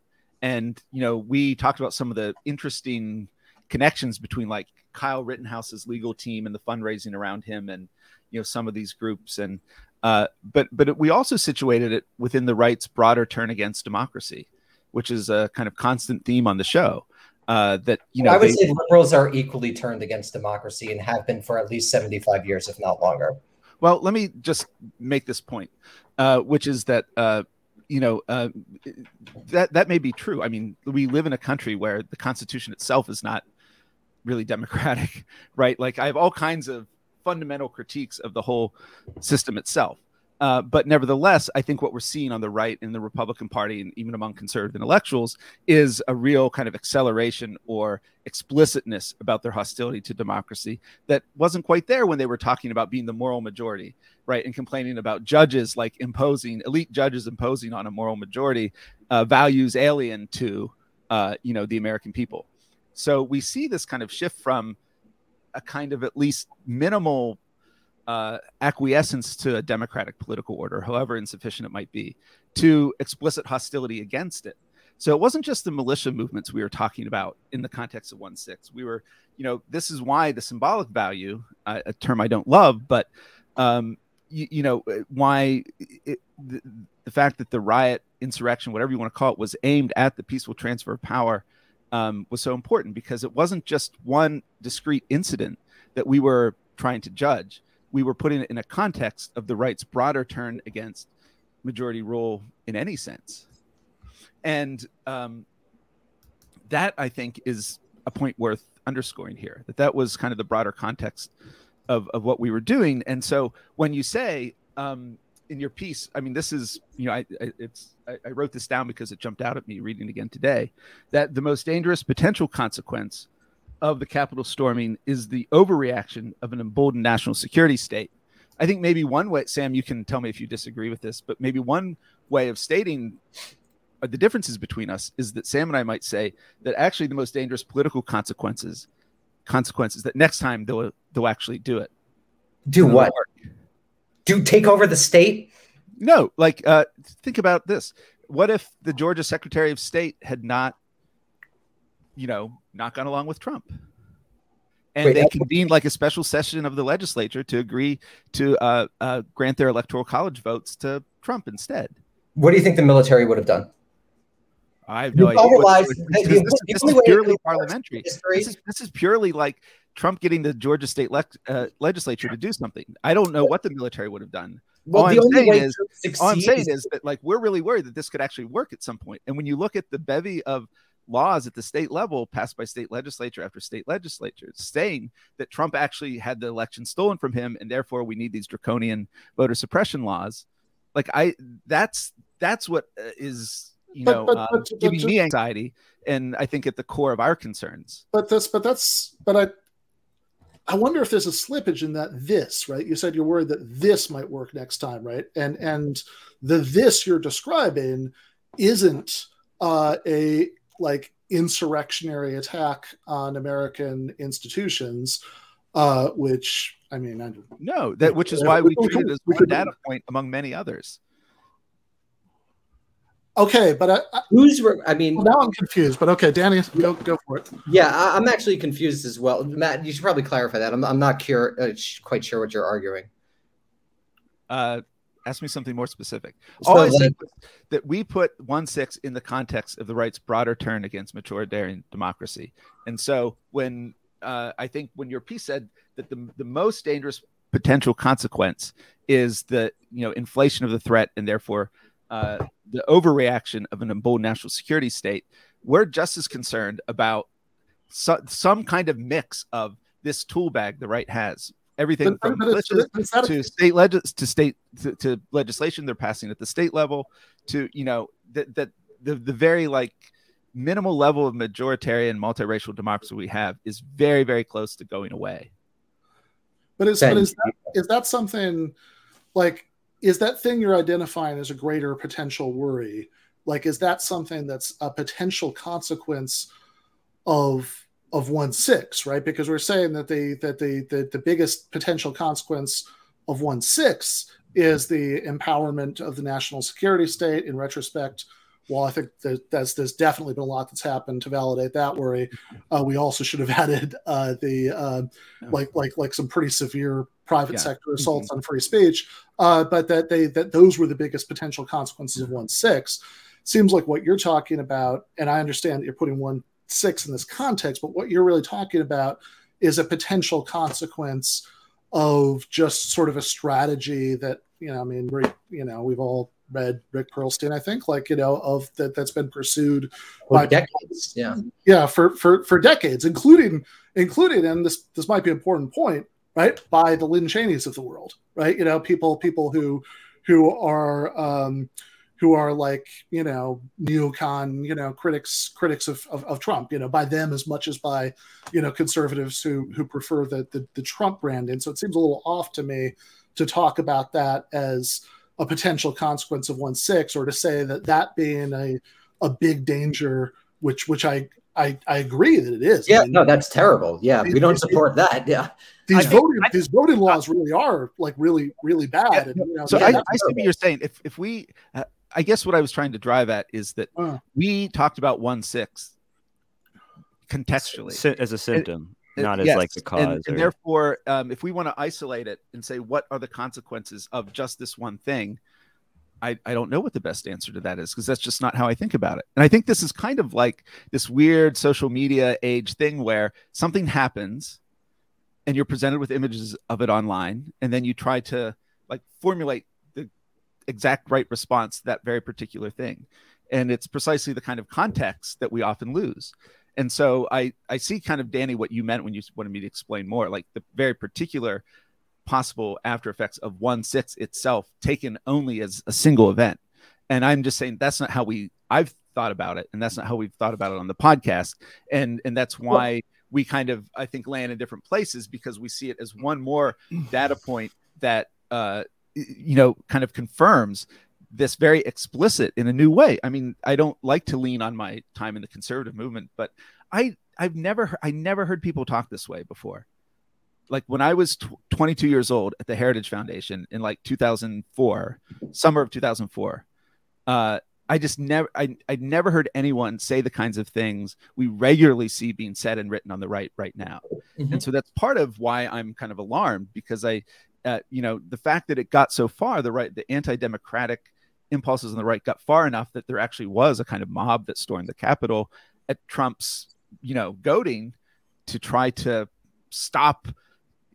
and you know we talked about some of the interesting connections between like Kyle Rittenhouse's legal team and the fundraising around him, and you know some of these groups, and uh, but but we also situated it within the right's broader turn against democracy, which is a kind of constant theme on the show. Uh, that you know, I would they, say liberals are equally turned against democracy and have been for at least seventy-five years, if not longer. Well, let me just make this point, uh, which is that uh, you know uh, that that may be true. I mean, we live in a country where the Constitution itself is not really democratic, right? Like I have all kinds of fundamental critiques of the whole system itself. Uh, but nevertheless, I think what we're seeing on the right in the Republican Party and even among conservative intellectuals is a real kind of acceleration or explicitness about their hostility to democracy that wasn't quite there when they were talking about being the moral majority, right? And complaining about judges like imposing, elite judges imposing on a moral majority uh, values alien to, uh, you know, the American people. So we see this kind of shift from a kind of at least minimal uh, acquiescence to a democratic political order, however insufficient it might be, to explicit hostility against it. So it wasn't just the militia movements we were talking about in the context of 1 6. We were, you know, this is why the symbolic value, uh, a term I don't love, but, um, you, you know, why it, the, the fact that the riot, insurrection, whatever you want to call it, was aimed at the peaceful transfer of power um, was so important because it wasn't just one discrete incident that we were trying to judge. We were putting it in a context of the right's broader turn against majority rule in any sense. And um, that, I think, is a point worth underscoring here that that was kind of the broader context of, of what we were doing. And so when you say, um, in your piece, I mean, this is you know, I, I it's I, I, wrote this down because it jumped out at me reading again today. That the most dangerous potential consequence of the Capitol storming is the overreaction of an emboldened national security state. I think maybe one way, Sam, you can tell me if you disagree with this, but maybe one way of stating the differences between us is that Sam and I might say that actually the most dangerous political consequences consequences that next time they'll they'll actually do it. Do what? Work do take over the state? No, like uh, think about this. What if the Georgia Secretary of State had not, you know, not gone along with Trump? And Wait, they convened like a special session of the legislature to agree to uh, uh, grant their electoral college votes to Trump instead. What do you think the military would have done? I have no you idea. this, this, this is purely parliamentary. This is, this is purely like Trump getting the Georgia state le- uh, legislature to do something. I don't know what the military would have done. Well, all, I'm saying, is, all I'm saying is that like we're really worried that this could actually work at some point. And when you look at the bevy of laws at the state level passed by state legislature after state legislature saying that Trump actually had the election stolen from him and therefore we need these draconian voter suppression laws. Like I that's that's what uh, you know but, but, uh, but, giving me anxiety and I think at the core of our concerns. But that's but that's but I I wonder if there's a slippage in that this, right? You said you're worried that this might work next time, right? And and the this you're describing isn't uh, a like insurrectionary attack on American institutions, uh, which I mean, I no, that which is why we treat it as one data point among many others. Okay, but I, I, who's? Re- I mean, well, now I'm confused. But okay, Danny, go go for it. Yeah, I, am actually confused as well. Matt, you should probably clarify that. I'm I'm not cure, uh, quite sure what you're arguing. Uh, ask me something more specific. So All I said was that we put one six in the context of the right's broader turn against majoritarian democracy, and so when uh, I think when your piece said that the the most dangerous potential consequence is the you know inflation of the threat and therefore uh, the overreaction of an emboldened national security state, we're just as concerned about so, some kind of mix of this tool bag the right has. Everything but, from but to state leg- to state to, to, legislation they're passing at the state level to you know that that the, the very like minimal level of majoritarian multiracial democracy we have is very very close to going away. But is, but is, that, is that something like is that thing you're identifying as a greater potential worry like is that something that's a potential consequence of of one six right because we're saying that the that the the, the biggest potential consequence of one six is the empowerment of the national security state in retrospect while I think that that's, there's definitely been a lot that's happened to validate that worry, uh, we also should have added uh, the uh, like like like some pretty severe private yeah. sector assaults mm-hmm. on free speech, uh, but that they that those were the biggest potential consequences of one six. Seems like what you're talking about, and I understand that you're putting one six in this context, but what you're really talking about is a potential consequence of just sort of a strategy that you know. I mean, we you know we've all read Rick Perlstein, I think, like you know, of that that's been pursued for by decades. Yeah, yeah, for for for decades, including including, and this this might be an important point, right? By the Liz Cheneys of the world, right? You know, people people who who are um, who are like you know neocon you know critics critics of, of, of, Trump you know by them as much as by you know conservatives who who prefer the, the the Trump brand and so it seems a little off to me to talk about that as a potential consequence of one six or to say that that being a a big danger which which I I, I agree that it is. Yeah, I mean, no, that's terrible. Yeah, we don't support that. Yeah, these I voting think, these voting laws really are like really really bad. Yeah, and, you know, so yeah, I, I see what you're saying. If if we, uh, I guess what I was trying to drive at is that uh, we talked about one six contextually as a symptom. It, not as yes. like the cause. And, or... and therefore, um, if we want to isolate it and say what are the consequences of just this one thing, I, I don't know what the best answer to that is because that's just not how I think about it. And I think this is kind of like this weird social media age thing where something happens and you're presented with images of it online and then you try to like formulate the exact right response to that very particular thing. And it's precisely the kind of context that we often lose. And so I I see kind of Danny what you meant when you wanted me to explain more, like the very particular possible after effects of one six itself taken only as a single event. And I'm just saying that's not how we I've thought about it, and that's not how we've thought about it on the podcast. And and that's why well, we kind of I think land in different places because we see it as one more data point that uh you know kind of confirms this very explicit in a new way. I mean, I don't like to lean on my time in the conservative movement, but I I've never I never heard people talk this way before like when I was tw- 22 years old at the Heritage Foundation in like 2004, summer of 2004, uh, I just never, I, I never heard anyone say the kinds of things we regularly see being said and written on the right right now. Mm-hmm. And so that's part of why I'm kind of alarmed because I, uh, you know, the fact that it got so far, the right, the anti-democratic impulses on the right got far enough that there actually was a kind of mob that stormed the Capitol at Trump's, you know, goading to try to stop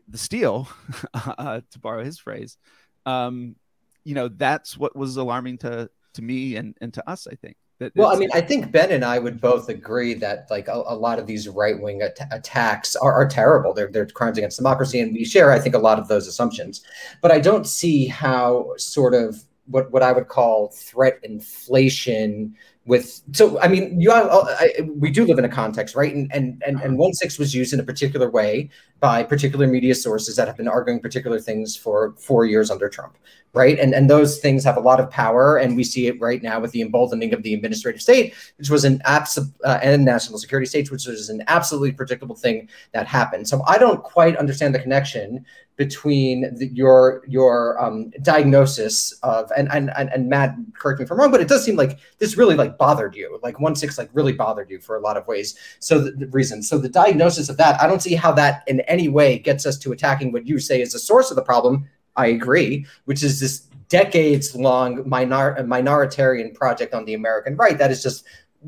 the steal, uh, to borrow his phrase, um, you know, that's what was alarming to to me and and to us. I think. That Well, I mean, I think Ben and I would both agree that like a, a lot of these right wing at- attacks are, are terrible. They're they're crimes against democracy, and we share, I think, a lot of those assumptions. But I don't see how sort of what what I would call threat inflation with. So I mean, you have, I, we do live in a context, right? And and and and uh-huh. one six was used in a particular way by particular media sources that have been arguing particular things for four years under Trump right? And and those things have a lot of power, and we see it right now with the emboldening of the administrative state, which was an abs uh, and national security state, which was an absolutely predictable thing that happened. So I don't quite understand the connection between the, your your um, diagnosis of and, and and and Matt, correct me if I'm wrong, but it does seem like this really like bothered you, like one six like really bothered you for a lot of ways. So the, the reason, so the diagnosis of that, I don't see how that in any way gets us to attacking what you say is the source of the problem. I agree, which is this decades long minor, minoritarian project on the American right that is just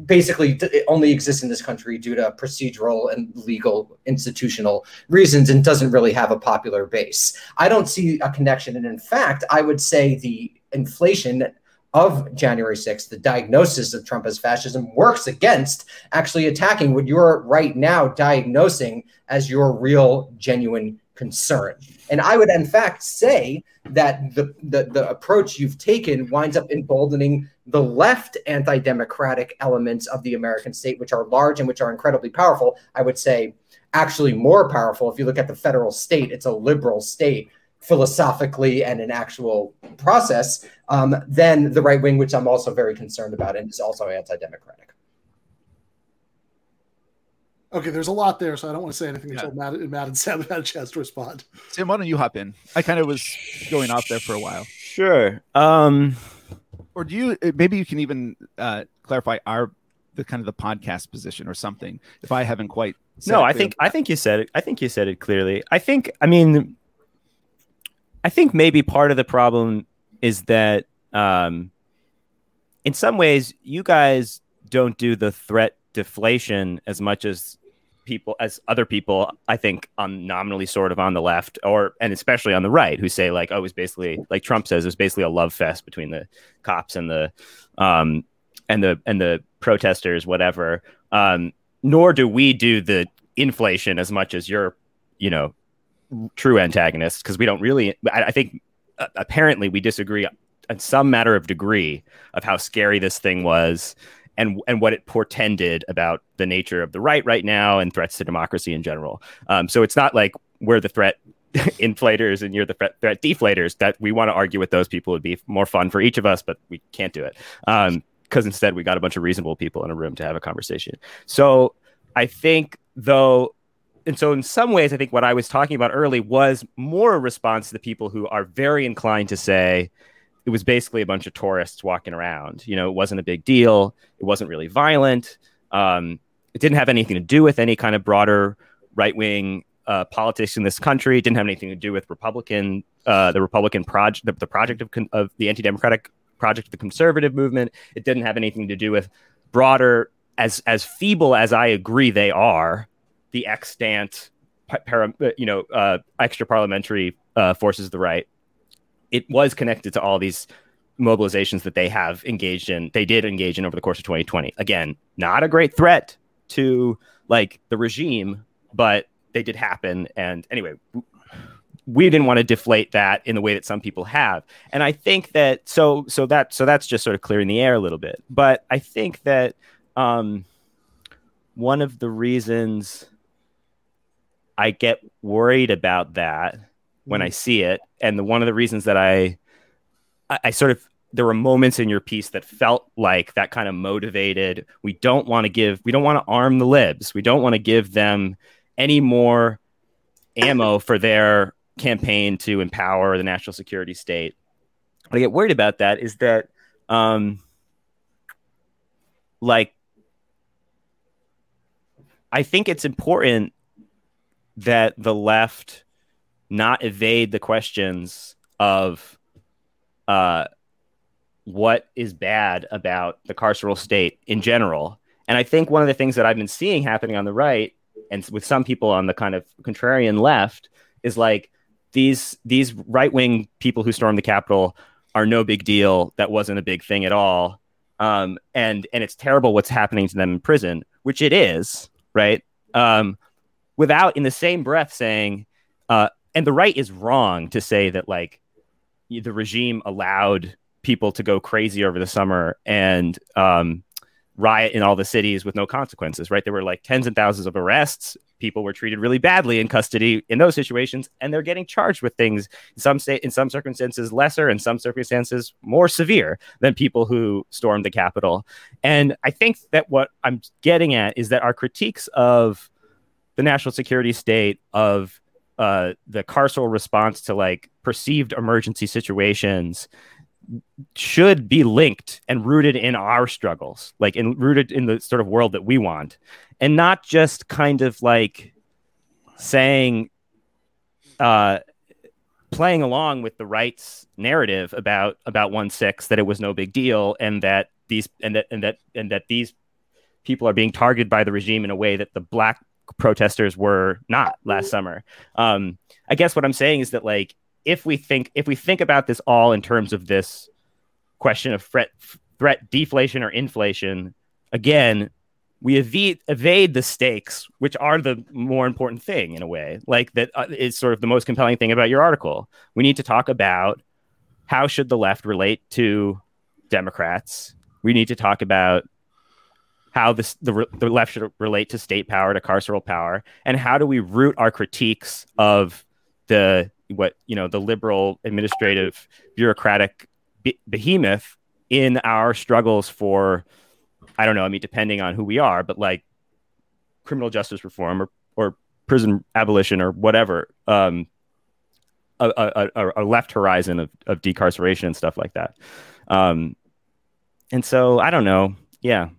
basically it only exists in this country due to procedural and legal institutional reasons and doesn't really have a popular base. I don't see a connection. And in fact, I would say the inflation of January 6th, the diagnosis of Trump as fascism works against actually attacking what you're right now diagnosing as your real, genuine concern. And I would, in fact, say that the, the, the approach you've taken winds up emboldening the left anti democratic elements of the American state, which are large and which are incredibly powerful. I would say actually more powerful. If you look at the federal state, it's a liberal state philosophically and in actual process um, than the right wing, which I'm also very concerned about and is also anti democratic. Okay, there's a lot there, so I don't want to say anything Yeah. until Matt, Matt and Sam have had a chance to respond. Sam, why don't you hop in? I kind of was going off there for a while. Sure. Um, Or do you? uh, Maybe you can even uh, clarify our the kind of the podcast position or something. If I haven't quite. said no, it I think I think you said it. I think you said it clearly. I think I mean I think maybe part of the problem is that um in some ways you guys don't do the threat deflation as much as people as other people I think on nominally sort of on the left or and especially on the right who say like oh it was basically like Trump says it was basically a love fest between the cops and the um and the and the protesters whatever. Um nor do we do the inflation as much as your you know true antagonists because we don't really I, I think uh, apparently we disagree on some matter of degree of how scary this thing was and and what it portended about the nature of the right right now and threats to democracy in general. Um, so it's not like we're the threat inflators and you're the threat, threat deflators. That we want to argue with those people would be more fun for each of us, but we can't do it because instead we got a bunch of reasonable people in a room to have a conversation. So I think though. And so, in some ways, I think what I was talking about early was more a response to the people who are very inclined to say, it was basically a bunch of tourists walking around. You know, it wasn't a big deal. It wasn't really violent. Um, it didn't have anything to do with any kind of broader right wing uh, politics in this country. It didn't have anything to do with Republican, uh, the Republican project, the, the project of, con- of the anti democratic project of the conservative movement. It didn't have anything to do with broader, as as feeble as I agree they are, the extant, para, you know, uh, extra parliamentary uh, forces of the right it was connected to all these mobilizations that they have engaged in they did engage in over the course of 2020 again not a great threat to like the regime but they did happen. And anyway we didn't want to deflate that in the way that some people have. And i think that so so that so that's just sort of clearing the air a little bit. But i think that um one of the reasons i get worried about that when I see it. And the, one of the reasons that I, I, I sort of, there were moments in your piece that felt like that kind of motivated. We don't want to give, we don't want to arm the libs. We don't want to give them any more ammo for their campaign to empower the national security state. What I get worried about that is that, um, like, I think it's important that the left not evade the questions of uh, what is bad about the carceral state in general. And I think one of the things that I've been seeing happening on the right and with some people on the kind of contrarian left is like these these right wing people who stormed the Capitol are no big deal. That wasn't a big thing at all. um, and and it's terrible what's happening to them in prison, which it is, right? Um, without in the same breath saying, uh, and the right is wrong to say that like the regime allowed people to go crazy over the summer and um, riot in all the cities with no consequences, right? There were like tens and thousands of arrests. People were treated really badly in custody in those situations, and they're getting charged with things in some state, in some circumstances lesser, in some circumstances more severe than people who stormed the Capitol. And I think that what I'm getting at is that our critiques of the national security state of uh, the carceral response to like perceived emergency situations should be linked and rooted in our struggles, like in rooted in the sort of world that we want, and not just kind of like saying, uh, playing along with the right's narrative about about one six that it was no big deal and that these and that and that and that these people are being targeted by the regime in a way that the black protesters were not last summer. Um, I guess what I'm saying is that like if we think if we think about this all in terms of this question of threat threat deflation or inflation, again, we evade, evade the stakes, which are the more important thing in a way. Like that uh, sort of the most compelling thing about your article. We need to talk about how should the left relate to Democrats. We need to talk about how this, the, the left should relate to state power, to carceral power, and how do we root our critiques of the what you know the liberal administrative bureaucratic be- behemoth in our struggles for I don't know. I mean, depending on who we are, but like criminal justice reform or or prison abolition or whatever, um, a, a, a left horizon of, of decarceration and stuff like that. Um, and so I don't know. Yeah,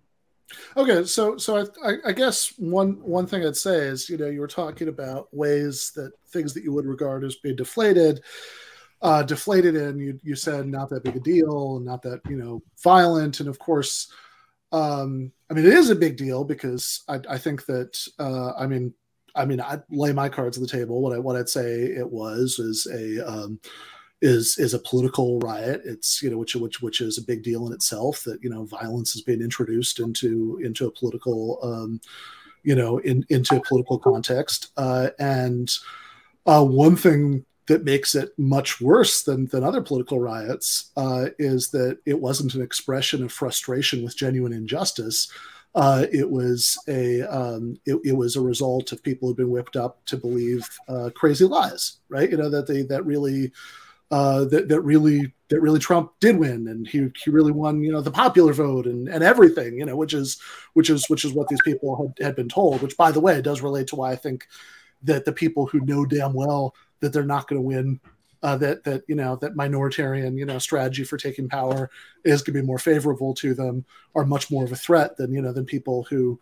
Okay, so so I, I, guess one one thing I'd say is you know you were talking about ways that things that you would regard as being deflated, uh, deflated in you you said not that big a deal, and not that you know violent, and of course, um, I mean it is a big deal because I, I think that uh, I mean I mean I lay my cards on the table. What I what I'd say it was is a um, is is a political riot. It's you know which which which is a big deal in itself that you know violence is being introduced into into a political um, you know in into a political context. Uh, and uh, one thing that makes it much worse than than other political riots uh, is that it wasn't an expression of frustration with genuine injustice. Uh, it was a um, it, it, was a result of people who've been whipped up to believe uh, crazy lies, right? You know that they that really uh, that that really that really Trump did win, and he he really won, you know, the popular vote and and everything, you know, which is which is which is what these people had, had been told. Which, by the way, does relate to why I think that the people who know damn well that they're not going to win, uh, that that you know that minoritarian you know strategy for taking power is going to be more favorable to them, are much more of a threat than you know than people who,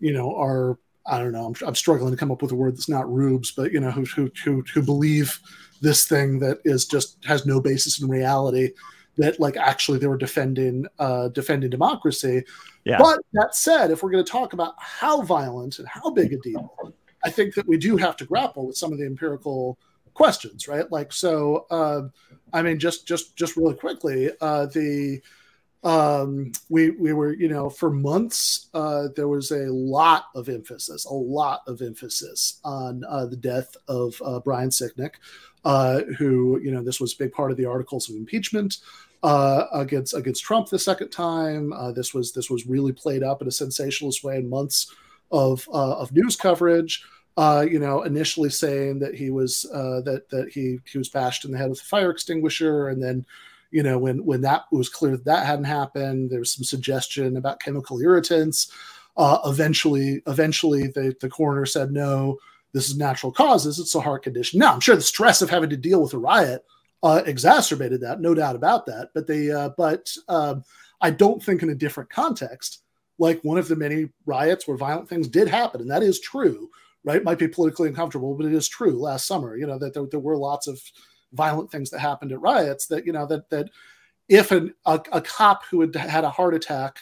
you know, are I don't know. I'm, I'm struggling to come up with a word that's not rubes, but you know, who who who, who believe this thing that is just has no basis in reality that like actually they were defending uh defending democracy yeah. but that said if we're going to talk about how violent and how big a deal i think that we do have to grapple with some of the empirical questions right like so uh, i mean just just just really quickly uh the um, we we were you know for months uh, there was a lot of emphasis, a lot of emphasis on uh, the death of uh, Brian Sicknick, uh, who you know this was a big part of the articles of impeachment uh, against against Trump the second time. Uh, this was this was really played up in a sensationalist way in months of of news coverage. you know, initially saying that he was that that he he was bashed in the head with a fire extinguisher, and then you know, when when that was clear that that hadn't happened, there was some suggestion about chemical irritants. Uh, eventually, eventually, the the coroner said no. This is natural causes. It's a heart condition. Now, I'm sure the stress of having to deal with a riot uh, exacerbated that, no doubt about that. But they, uh, but um, I don't think in a different context, like one of the many riots where violent things did happen, and that is true. Right, might be politically uncomfortable, but it is true. Last summer, you know that there, there were lots of violent things that happened at riots that you know that that if an, a, a cop who had had a heart attack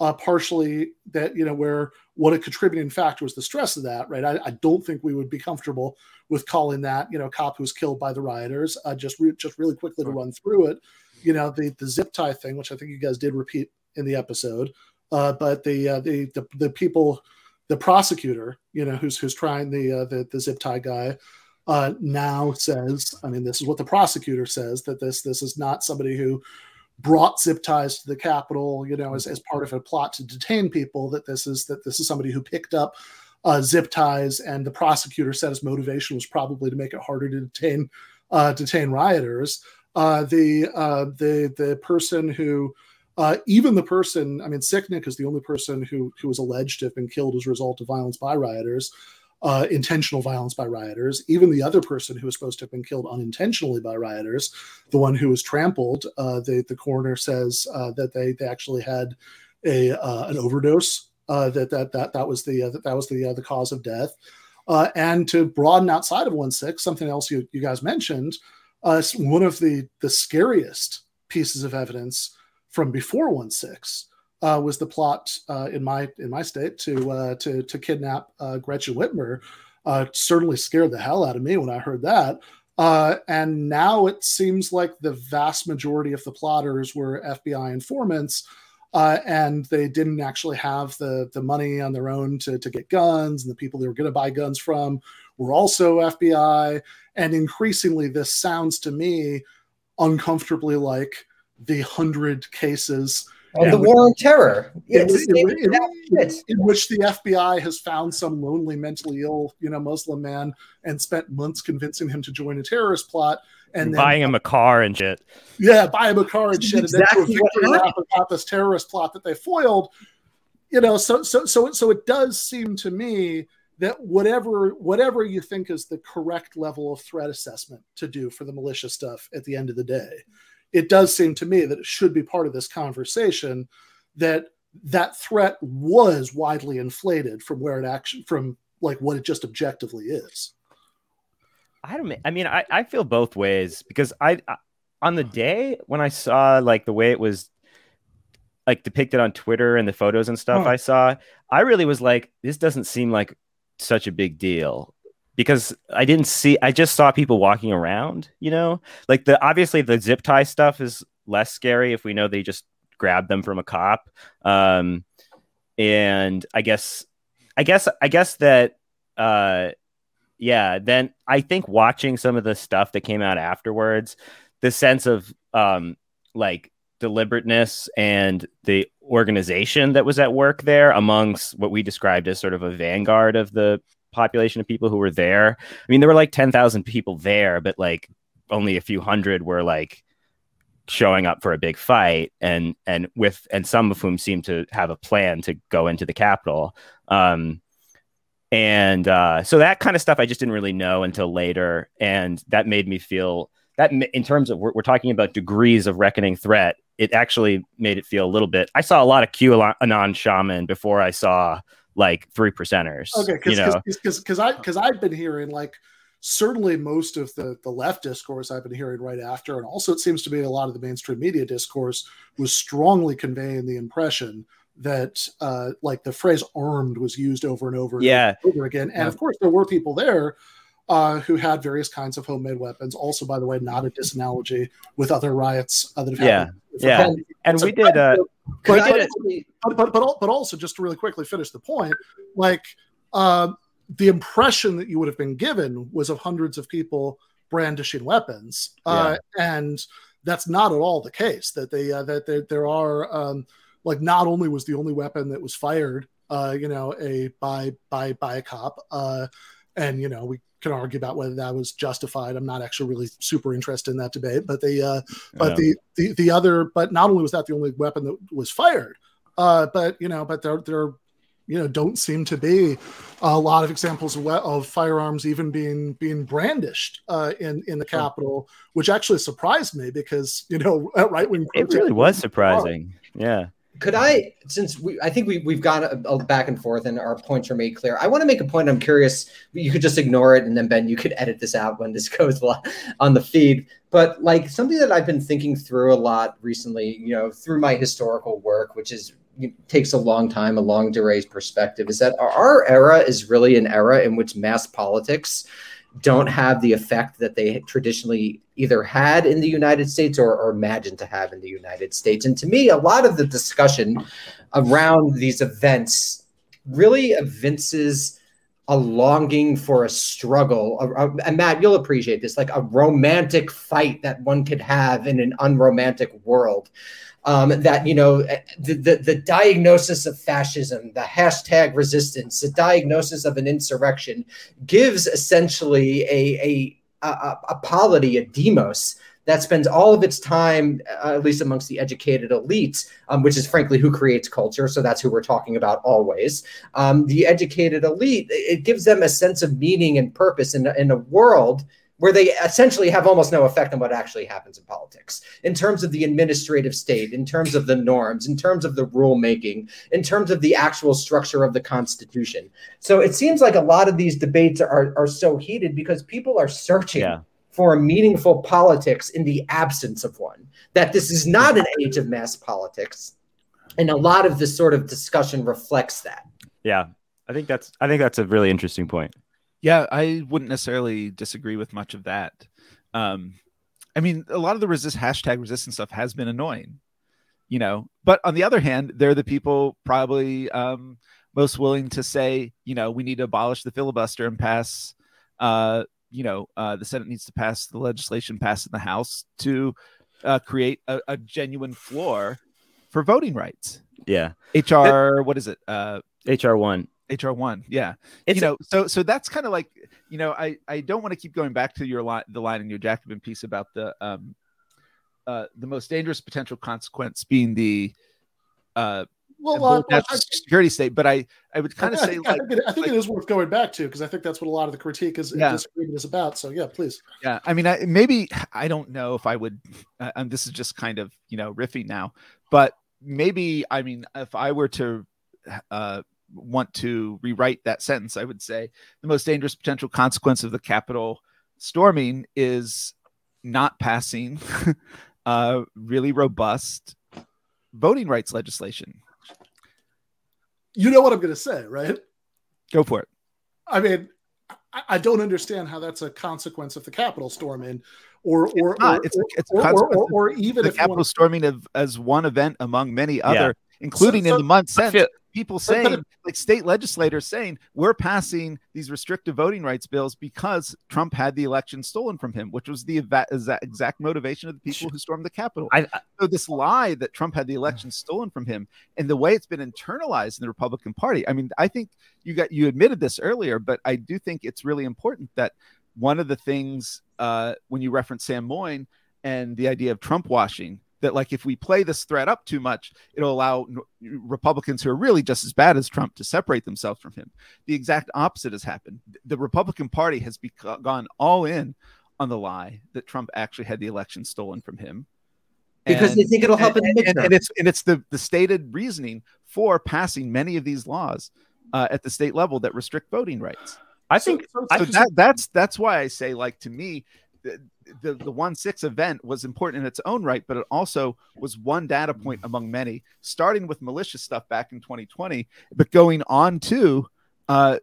uh, partially that you know where what a contributing factor was the stress of that right? I, I, don't think we would be comfortable with calling that you know cop who was killed by the rioters uh, just re- just really quickly to run through it. You know the the zip tie thing which i think you guys did repeat in the episode, uh, but the, uh, the the the people, the prosecutor, you know, who's who's trying the uh, the, the zip tie guy, uh, now says, I mean, this is what the prosecutor says that this this is not somebody who brought zip ties to the Capitol, you know, as, as part of a plot to detain people. That this is that this is somebody who picked up uh, zip ties, and the prosecutor said his motivation was probably to make it harder to detain uh, detain rioters. Uh, the uh, the the person who uh, even the person, I mean, Sicknick is the only person who who was alleged to have been killed as a result of violence by rioters uh, intentional violence by rioters. Even the other person who was supposed to have been killed unintentionally by rioters, the one who was trampled, uh, the the coroner says uh, that they they actually had a uh, an overdose. Uh, that that that that was the uh, that, that was the the cause of death. and to broaden outside of one six, something else you, you guys mentioned, one of the the scariest pieces of evidence from before one six uh, was the plot uh, in my in my state to uh, to to kidnap uh, Gretchen Whitmer. Uh, certainly scared the hell out of me when I heard that. And now it seems like the vast majority of the plotters were FBI informants, and they didn't actually have the the money on their own to to get guns, and the people they were going to buy guns from were also FBI. And increasingly, this sounds to me uncomfortably like the hundred cases the war on terror. In, which the FBI has found some lonely, mentally ill, you know, Muslim man and spent months convincing him to join a terrorist plot, and buying him a car and shit. Yeah, buy him a car and shit, exactly and then do a victory lap about this terrorist plot that they foiled. You know, so so so so it does seem to me that whatever whatever you think is the correct level of threat assessment to do for the militia stuff at the end of the day it does seem to me that it should be part of this conversation that that threat was widely inflated from where it actually from like what it just objectively is. I don't i mean i, I feel both ways because I, I on the day when i saw like the way it was like depicted on twitter and the photos and stuff i saw i really was like this doesn't seem like such a big deal because I didn't see I just saw people walking around, you know? Like the obviously the zip tie stuff is less scary if we know they just grabbed them from a cop. Um and I guess I guess I guess that uh yeah, then I think watching some of the stuff that came out afterwards, the sense of um like deliberateness and the organization that was at work there amongst what we described as sort of a vanguard of the population of people who were there. I mean, there were like 10,000 people there, but like only a few hundred were like showing up for a big fight and and with and some of whom seemed to have a plan to go into the capital um and uh so that kind of stuff i just didn't really know until later and that made me feel that in terms of we're, we're talking about degrees of reckoning threat it actually made it feel a little bit i saw a lot of qanon shaman before i saw like three percenters. Okay, because because I because I've been hearing like certainly most of the the left discourse I've been hearing right after, and also it seems to be a lot of the mainstream media discourse was strongly conveying the impression that uh, like the phrase armed was used over and over and yeah. over again. And yeah. of course, there were people there uh, who had various kinds of homemade weapons. Also, by the way, not a disanalogy with other riots uh, that have happened. Yeah, yeah. And we did. Uh, but, but, but, but, but, also, just to really quickly finish the point, like uh, the impression that you would have been given was of hundreds of people brandishing weapons, uh, yeah. and that's not at all the case. That they uh, that there, there are um, like not only was the only weapon that was fired, uh, you know, a by by by a cop, uh, and you know we can argue about whether that was justified. I'm not actually really super interested in that debate, but the uh, but the, the the other, but not only was that the only weapon that was fired, uh, but you know, but there there you know don't seem to be a lot of examples of, of firearms even being being brandished uh, in in the Capitol, which actually surprised me because you know right when it really was surprising. Yeah could I, since we, I think we we've gone a, a back and forth and our points are made clear. I want to make a point. I'm curious. You could just ignore it, and then Ben, you could edit this out when this goes on the feed. But like something that I've been thinking through a lot recently, you know, through my historical work, which is takes a long time, a longue durée perspective, is that our era is really an era in which mass politics don't have the effect that they traditionally either had in the United States or, imagined to have in the United States. And to me, a lot of the discussion around these events really evinces a longing for a struggle. A, a, and Matt, you'll appreciate this, like a romantic fight that one could have in an unromantic world. Um, that you know the, the, the diagnosis of fascism, the hashtag resistance, the diagnosis of an insurrection gives essentially a a, a, a polity, a demos that spends all of its time, uh, at least amongst the educated elites, um, which is frankly who creates culture. So that's who we're talking about always. Um, the educated elite, it gives them a sense of meaning and purpose in, in a world where they essentially have almost no effect on what actually happens in politics in terms of the administrative state, in terms of the norms, in terms of the rulemaking, in terms of the actual structure of the Constitution. So it seems like a lot of these debates are, are so heated because people are searching yeah for a meaningful politics in the absence of one. That this is not an age of mass politics. And a lot of this sort of discussion reflects that. Yeah. I think that's I think that's a really interesting point. Yeah, I wouldn't necessarily disagree with much of that. Um, I mean, a lot of the resist hashtag resistance stuff has been annoying, you know. But on the other hand, they're the people probably um, most willing to say, you know, we need to abolish the filibuster and pass uh, you know uh, the Senate needs to pass the legislation passed in the House to uh, create a, a, genuine floor for voting rights. Yeah, HR. what is it? Uh, HR one. HR one. Yeah, it's you know, a- so so that's kind of like you know, I I don't want to keep going back to your line, the line in your Jacobin piece about the um, uh, the most dangerous potential consequence being the uh, well, uh, national security state. But I, I would kind of say, I, like, I think, it, I think like, it is worth going back to because I think that's what a lot of the critique is yeah. disagreement is about. So yeah, please. Yeah, I mean, I, maybe I don't know if I would. Uh, and this is just kind of you know riffing now, but maybe I mean, if I were to uh, want to rewrite that sentence, I would say the most dangerous potential consequence of the Capitol storming is not passing uh, really robust voting rights legislation you know what I'm going to say, right? Go for it. I mean, I, I don't understand how that's a consequence of the Capitol storming, or or it's, or, it's, or, it's or, or, or, even the Capitol storming of, as one event among many other, yeah. including so, so, in the month since. Feel, people saying, but, but, like state legislators saying, we're passing these restrictive voting rights bills because Trump had the election stolen from him, which was the exact motivation of the people who stormed the Capitol. I, I, so this lie that Trump had the election stolen from him, and the way it's been internalized in the Republican Party. I mean, I think you got you admitted this earlier, but I do think it's really important that one of the things uh, when you reference Sam Moyn and the idea of Trump washing that like if we play this threat up too much it'll allow republicans who are really just as bad as trump to separate themselves from him. The exact opposite has happened. The republican party has beca- gone all in on the lie that trump actually had the election stolen from him. Because and, they think it'll help and, in the midterm. And, and, it's and it's the the stated reasoning for passing many of these laws uh, at the state level that restrict voting rights. I think so, so that, that's that's why I say like to me the, the one six event was important in its own right, but it also was one data point among many, starting with malicious stuff back in 2020, but going on to uh,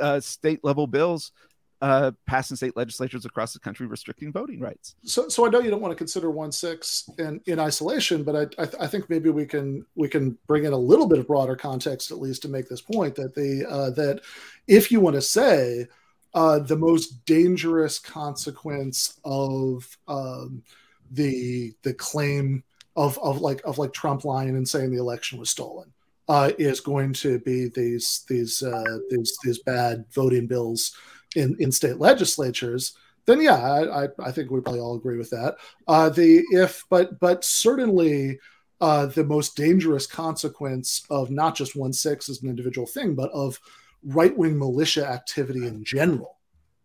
uh, state level bills uh, passing state legislatures across the country restricting voting rights. So, so I know you don't want to consider one six in, in isolation, but I, I, th- I, think maybe we can we can bring in a little bit of broader context at least to make this point that the uh, that if you want to say uh, the most dangerous consequence of um, the the claim of of like of like Trump lying and saying the election was stolen uh, is going to be these these uh, these these bad voting bills in in state legislatures. Then yeah, I, I, I think we probably all agree with that. Uh, the if but but certainly. Uh, the most dangerous consequence of not just one six as an individual thing, but of right wing militia activity in general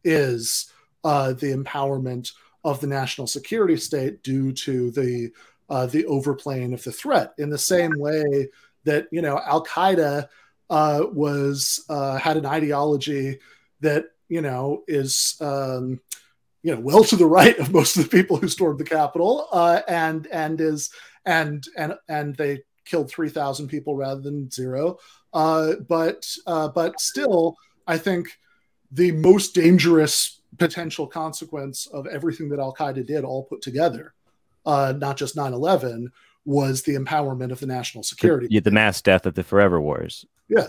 is uh, the empowerment of the national security state due to the uh, the overplaying of the threat. In the same way that you know Al Qaeda uh, was uh, had an ideology that you know is um, you know well to the right of most of the people who stormed the Capitol, uh, and and is and and and they killed three thousand people rather than zero. Uh, but uh, but still, I think the most dangerous potential consequence of everything that Al Qaeda did, all put together, uh, not just 9 11, was the empowerment of the national security. The, the mass death of the Forever Wars. Yeah.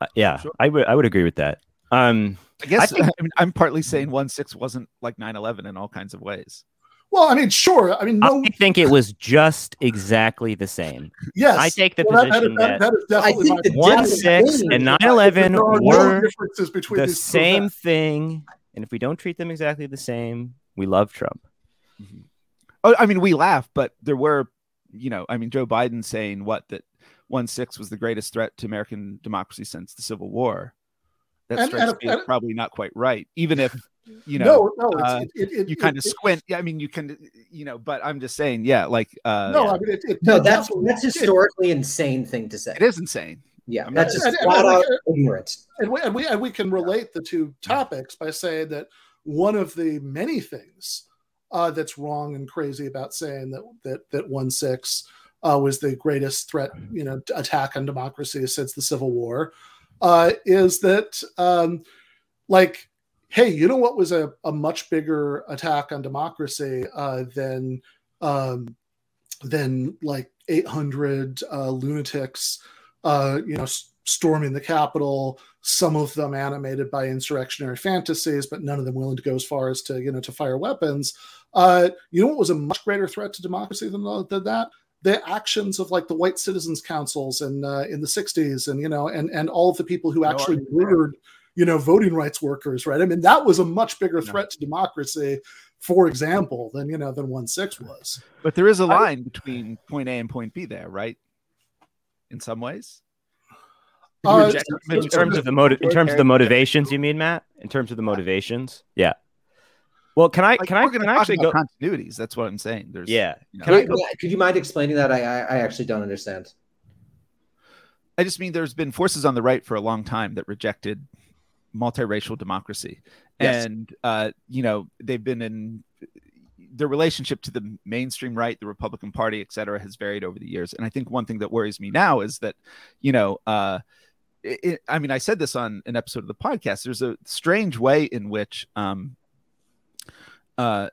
Uh, yeah, sure. I would I would agree with that. Um, I guess I think, I mean, I'm partly saying one six wasn't like 9/11 in all kinds of ways. Well, I mean, sure. I mean, no... I think it was just exactly the same. Yes, I take the well, position that, that, that, that is definitely one six and 9/11 were no differences between the same thing. And if we don't treat them exactly the same, we love Trump. Mm-hmm. Oh, I mean, we laugh, but there were, you know, I mean, Joe Biden saying what that one six was the greatest threat to American democracy since the Civil War. That and, strikes and, me and, probably not quite right, even if you know, no, no, uh, it, it, you kind of squint. Yeah, I mean, you can, you know, but I'm just saying, yeah, like, uh, no, yeah. I mean, it, no, that's that's historically insane thing to say. It is insane. Yeah, I that's just and, flat out ignorant. And we, and we and we can relate the two topics by saying that one of the many things uh, that's wrong and crazy about saying that that that one six uh, was the greatest threat, you know, attack on democracy since the Civil War, uh, is that um, like hey, you know what was a, a much bigger attack on democracy uh, than um, than like 800 uh, lunatics, uh, you know, s- storming the Capitol. Some of them animated by insurrectionary fantasies, but none of them willing to go as far as to you know to fire weapons. Uh, you know what was a much greater threat to democracy than, than that? The actions of like the white citizens councils and uh, in the 60s, and you know, and and all of the people who actually murdered you know, voting rights workers, right? I mean, that was a much bigger threat to democracy, for example, than you know than one six was. But there is a line I, between point A and point B there, right? In some ways. Uh, in, terms of the motive, in terms of the motivations, you mean Matt? In terms of the motivations, yeah. Well, can I like, can I can I actually go continuities? That's what I'm saying. There's yeah. You know, I, could you mind explaining that? I, I I actually don't understand. I just mean there's been forces on the right for a long time that rejected multiracial democracy, yes. and uh, you know they've been in their relationship to the mainstream right, the Republican Party, et cetera, has varied over the years. And I think one thing that worries me now is that, you know, uh, it, I mean, I said this on an episode of the podcast. There's a strange way in which, um, uh,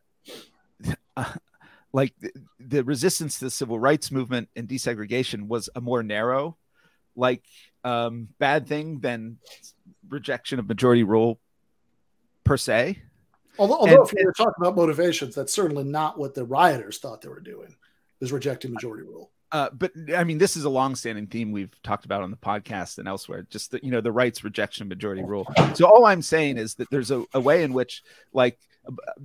like the, the resistance to the civil rights movement and desegregation was a more narrow, like, um, bad thing than rejection of majority rule per se. Although, although and, if you're talking about motivations, that's certainly not what the rioters thought they were doing, is rejecting majority rule. Uh, but I mean, this is a long-standing theme we've talked about on the podcast and elsewhere. Just the, you know, the rights rejection of majority rule. So all I'm saying is that there's a, a way in which, like,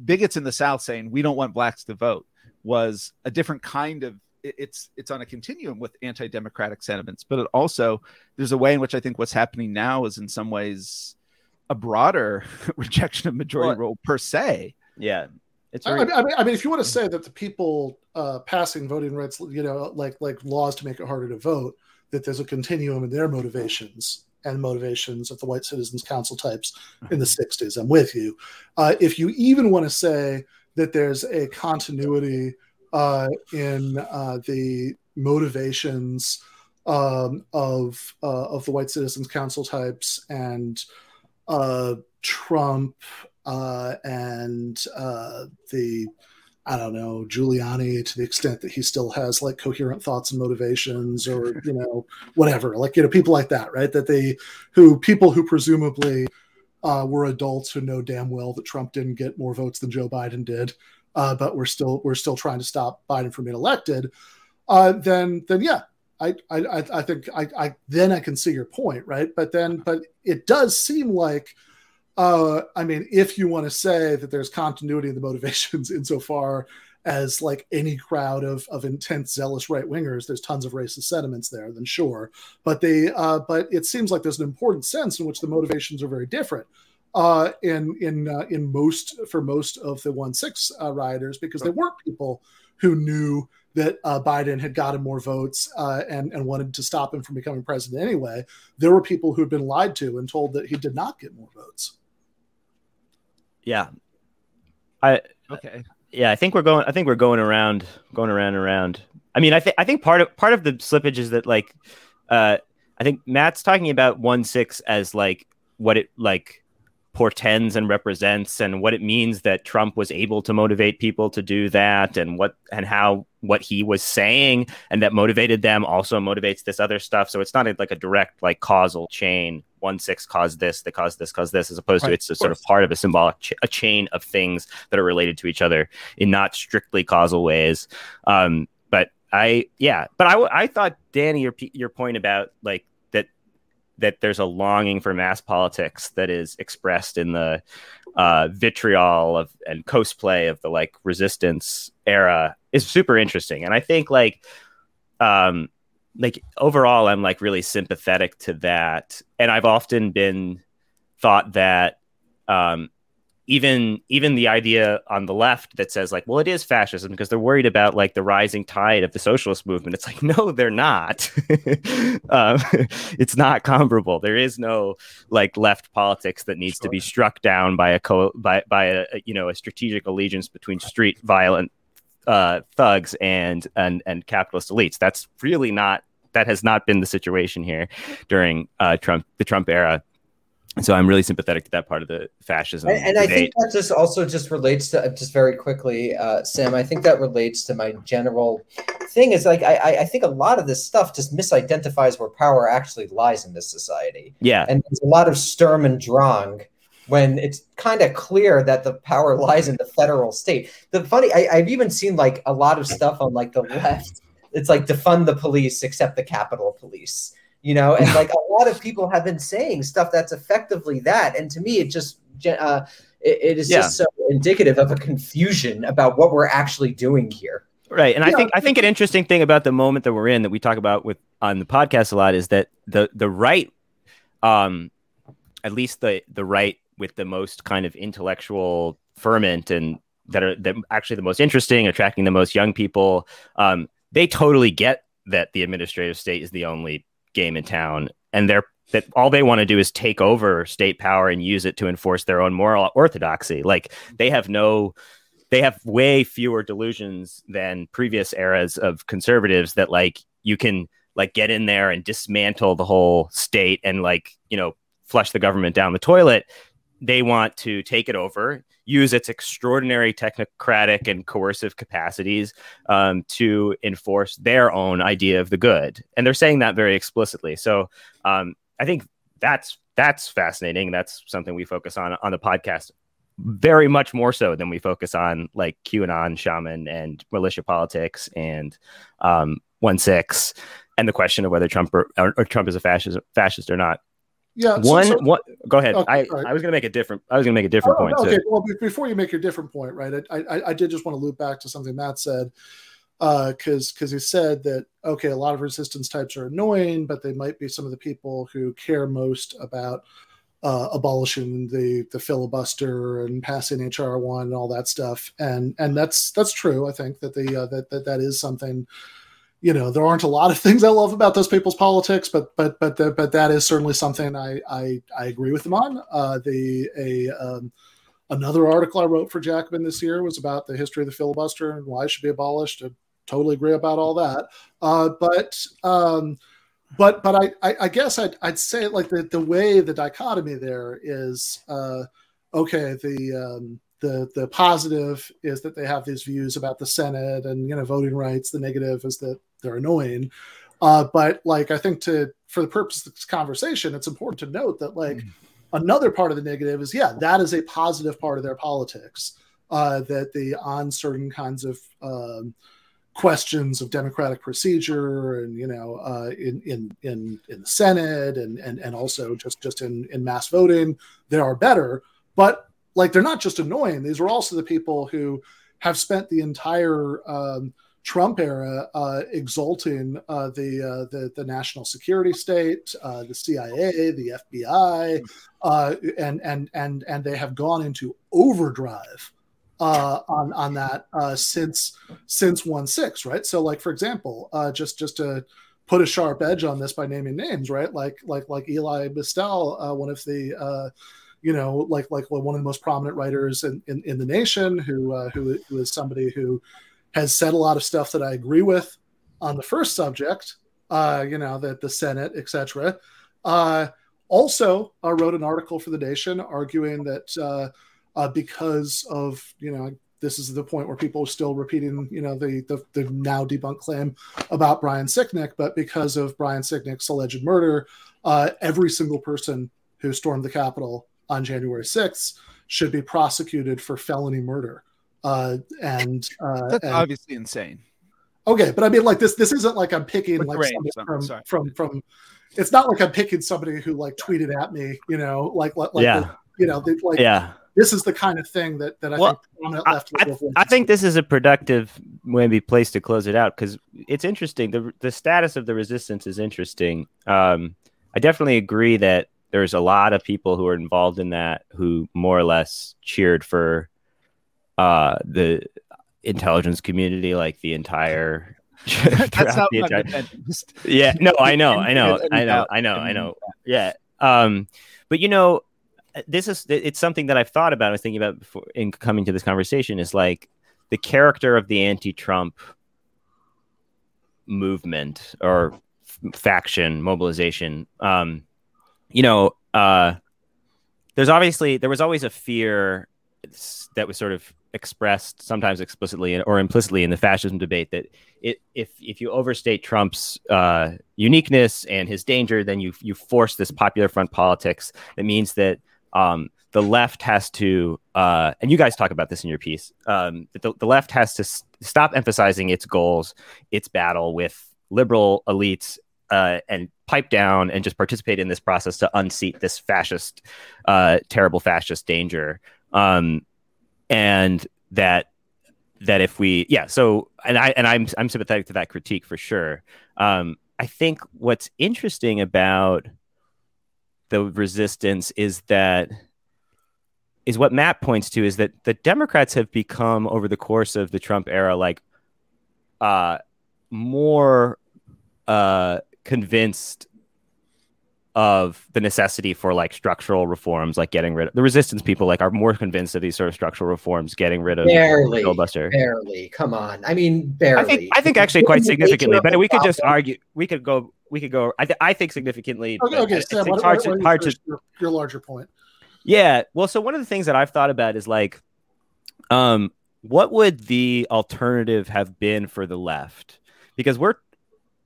bigots in the South saying we don't want blacks to vote was a different kind of it's it's on a continuum with anti-democratic sentiments but it also there's a way in which i think what's happening now is in some ways a broader rejection of majority well, rule per se yeah it's very... I, mean, I mean if you want to say that the people uh, passing voting rights you know like like laws to make it harder to vote that there's a continuum in their motivations and motivations of the white citizens council types in the 60s mm-hmm. i'm with you uh, if you even want to say that there's a continuity uh, in uh, the motivations um, of uh, of the White Citizens Council types and uh, Trump uh, and uh, the I don't know Giuliani to the extent that he still has like coherent thoughts and motivations or you know whatever like you know people like that right? That they who people who presumably uh, were adults who know damn well that Trump didn't get more votes than Joe Biden did uh, but we're still we're still trying to stop Biden from being elected, uh, then then yeah, I I I think I, I then I can see your point, right? But then but it does seem like. Uh, I mean, if you want to say that there's continuity in the motivations insofar as like any crowd of of intense, zealous right wingers, there's tons of racist sentiments there. Then sure, but they uh, but it seems like there's an important sense in which the motivations are very different uh, in in uh, in most for most of the one six uh, rioters because there weren't people who knew that uh, Biden had gotten more votes uh, and and wanted to stop him from becoming president anyway. There were people who had been lied to and told that he did not get more votes. Yeah, I okay. Yeah, I think we're going. I think we're going around, going around and around. I mean, I think I think part of part of the slippage is that like, uh, I think Matt's talking about one six as like what it like portends and represents and what it means that Trump was able to motivate people to do that and what and how what he was saying and that motivated them also motivates this other stuff. So it's not a, like a direct like causal chain one six caused this that caused this caused this as opposed right, to it's a sort of part of a symbolic ch- a chain of things that are related to each other in not strictly causal ways. Um but i yeah but i i thought danny your your point about like that there's a longing for mass politics that is expressed in the uh, vitriol of and cosplay of the like resistance era is super interesting. And I think like um like overall I'm like really sympathetic to that. And I've often been thought that um even even the idea on the left that says like well it is fascism because they're worried about like the rising tide of the socialist movement. It's like no they're not. Um, it's not comparable. There is no like left politics that needs sure. to be struck down by a co by by a you know a strategic allegiance between street violent uh, thugs and and and capitalist elites. That's really not that has not been the situation here during uh, Trump the Trump era so I'm really sympathetic to that part of the fascism. And, and I think that just also just relates to just very quickly, uh, Sam. I think that relates to my general thing is like I I think a lot of this stuff just misidentifies where power actually lies in this society. Yeah, and there's a lot of Sturm und Drang when it's kind of clear that the power lies in the federal state. The funny I, I've even seen like a lot of stuff on like the left. It's like defund the police, except the Capitol Police you know and like a lot of people have been saying stuff that's effectively that and to me it just uh, it, it is yeah. just so indicative of a confusion about what we're actually doing here right and yeah. i think i think an interesting thing about the moment that we're in that we talk about with on the podcast a lot is that the the right um at least the the right with the most kind of intellectual ferment and that are that actually the most interesting attracting the most young people um they totally get that the administrative state is the only game in town, and they're that all they want to do is take over state power and use it to enforce their own moral orthodoxy. Like they have no, they have way fewer delusions than previous eras of conservatives that like you can like get in there and dismantle the whole state and like you know flush the government down the toilet. They want to take it over use its extraordinary technocratic and coercive capacities um, to enforce their own idea of the good, and they're saying that very explicitly. So um, I think that's that's fascinating. That's something we focus on on the podcast very much more so than we focus on like QAnon, shaman, and militia politics and um, one six, and the question of whether Trump or, or Trump is a fascist fascist or not. Yeah. One, so, so, one. Go ahead. Okay, I, right. I was going to make a different. I was going to make a different oh, point. Okay. Too. Well, before you make your different point, right? I, I, I did just want to loop back to something Matt said, because uh, because he said that okay, a lot of resistance types are annoying, but they might be some of the people who care most about uh, abolishing the the filibuster and passing HR one and all that stuff. And and that's that's true. I think that the uh, that that that is something you know there aren't a lot of things I love about those people's politics, but but but the, but that is certainly something I I, I agree with them on. Uh, the a um, another article I wrote for Jacobin this year was about the history of the filibuster and why it should be abolished. I totally agree about all that. Uh, but um, but but I, I, I guess I'd, I'd say like the the way the dichotomy there is uh, okay the um, the the positive is that they have these views about the Senate and you know voting rights. The negative is that they're annoying. Uh, but like I think to for the purpose of this conversation, it's important to note that like mm. another part of the negative is yeah, that is a positive part of their politics. Uh, that the on certain kinds of um, questions of democratic procedure and you know uh, in in in in the Senate and and and also just just in in mass voting, they are better. But like they're not just annoying; these are also the people who have spent the entire um, Trump era uh, exalting uh, the, uh, the, the national security state, uh, the CIA, the FBI, uh, and and and and they have gone into overdrive uh, on on that since since one six, right? So, like for example, just just to put a sharp edge on this by naming names, right? Like like like Elie Mystal, one of the you know, like like one of the most prominent writers in, in, in the nation, who, who who is somebody who has said a lot of stuff that I agree with on the first subject, uh, you know, that the Senate, etc. Uh, also uh, wrote an article for the Nation arguing that uh, uh, because of you know this is the point where people are still repeating you know the the, the now debunked claim about Brian Sicknick, but because of Brian Sicknick's alleged murder, uh, every single person who stormed the Capitol on January 6th should be prosecuted for felony murder. Uh, and uh, That's and, obviously insane. Okay, but I mean, like this. This isn't like I'm picking With like range, from from from. It's not like I'm picking somebody who like tweeted at me. You know, like like like Yeah. the- you know, they, like yeah. this is the kind of thing that that I Well, think prominent I, left I, liberal I think this is a productive maybe place to close it out because it's interesting. The the status of the resistance is interesting. Um, I definitely agree that there's a lot of people who are involved in that who more or less cheered for uh, the intelligence community, like the entire. That's not the entire- yeah no i know i know i know i know i know yeah um but you know this is it's something that i've thought about i was thinking about before in coming to this conversation is like the character of the anti-trump movement or f- faction mobilization um you know uh there's obviously there was always a fear that was sort of expressed sometimes explicitly or implicitly in the fascism debate that it, if if you overstate Trump's uh, uniqueness and his danger, then you you force this popular front politics. That means that um, the left has to, uh, and you guys talk about this in your piece, um, that the, the left has to s- stop emphasizing its goals, its battle with liberal elites, uh, and pipe down and just participate in this process to unseat this fascist, uh, terrible fascist danger. Um, and that that if we yeah so and i and i'm i'm sympathetic to that critique for sure. Um i think what's interesting about the resistance is that is what matt points to is that the democrats have become over the course of the trump era like uh more uh convinced of the necessity for like structural reforms like getting rid of the resistance people like are more convinced of these sort of structural reforms getting rid of Barely, filibuster barely. Come on. I mean, barely. I think I think actually quite significantly, but the we could just argue. We could go. We could go. I, th- I think significantly. Okay, okay it's, Sam, it's why, hard to hard to. your, your larger point? Yeah. Well, so one of the things that I've thought about is like, um, what would the alternative have been for the left? Because we're,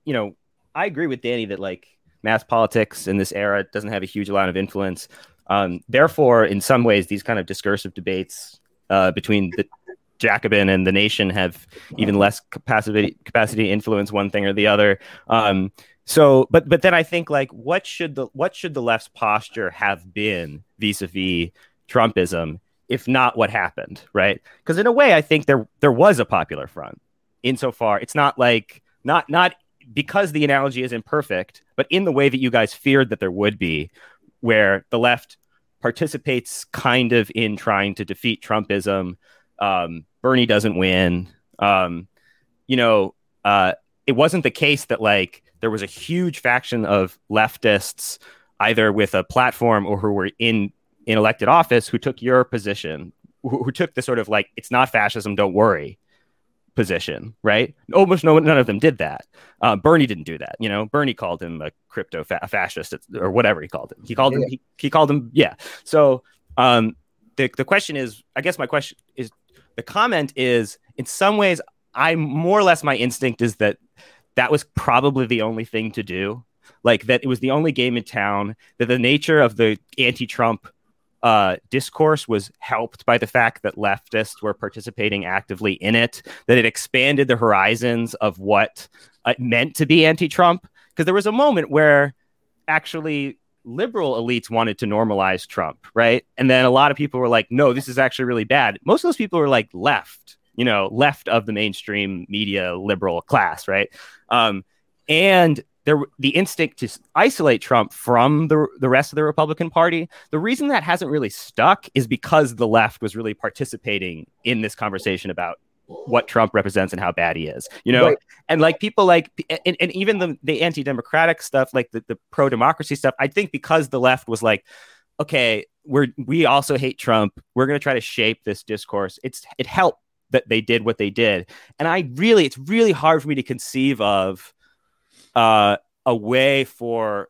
you know, I agree with Danny that like mass politics in this era doesn't have a huge amount of influence. Um, therefore, in some ways, these kind of discursive debates uh, between the Jacobin and the nation have even less capacity capacity to influence one thing or the other. Um, so, but but then I think like what should the what should the left's posture have been vis-a-vis Trumpism, if not what happened, right? Because in a way, I think there there was a popular front. Insofar, it's not like not not because the analogy is imperfect, but in the way that you guys feared that there would be, where the left participates kind of in trying to defeat Trumpism. Um, Bernie doesn't win. Um, you know, uh, it wasn't the case that like there was a huge faction of leftists either with a platform or who were in in elected office who took your position, who, who took the sort of like it's not fascism, don't worry position, right? Almost no none of them did that. Uh, Bernie didn't do that. You know, Bernie called him a crypto fa- fascist or whatever he called him. He called him. He, he called him. Yeah. So um, the the question is, I guess my question is, the comment is, in some ways, I more or less my instinct is that that was probably the only thing to do. Like that, it was the only game in town. That the nature of the anti-Trump uh, discourse was helped by the fact that leftists were participating actively in it. That it expanded the horizons of what it meant to be anti-Trump. Because there was a moment where actually liberal elites wanted to normalize Trump, right? And then a lot of people were like, no, this is actually really bad. Most of those people were like left, you know, left of the mainstream media liberal class, right? Um, and there, the instinct to isolate Trump from the, the rest of the Republican Party, the reason that hasn't really stuck is because the left was really participating in this conversation about what Trump represents and how bad he is, you know? Right. And like people like, and, and even the, the anti democratic stuff, like the, the pro democracy stuff, I think because the left was like, okay, we're, we also hate Trump. We're going to try to shape this discourse. It's, it helped that they did what they did. And I really, it's really hard for me to conceive of uh, a way for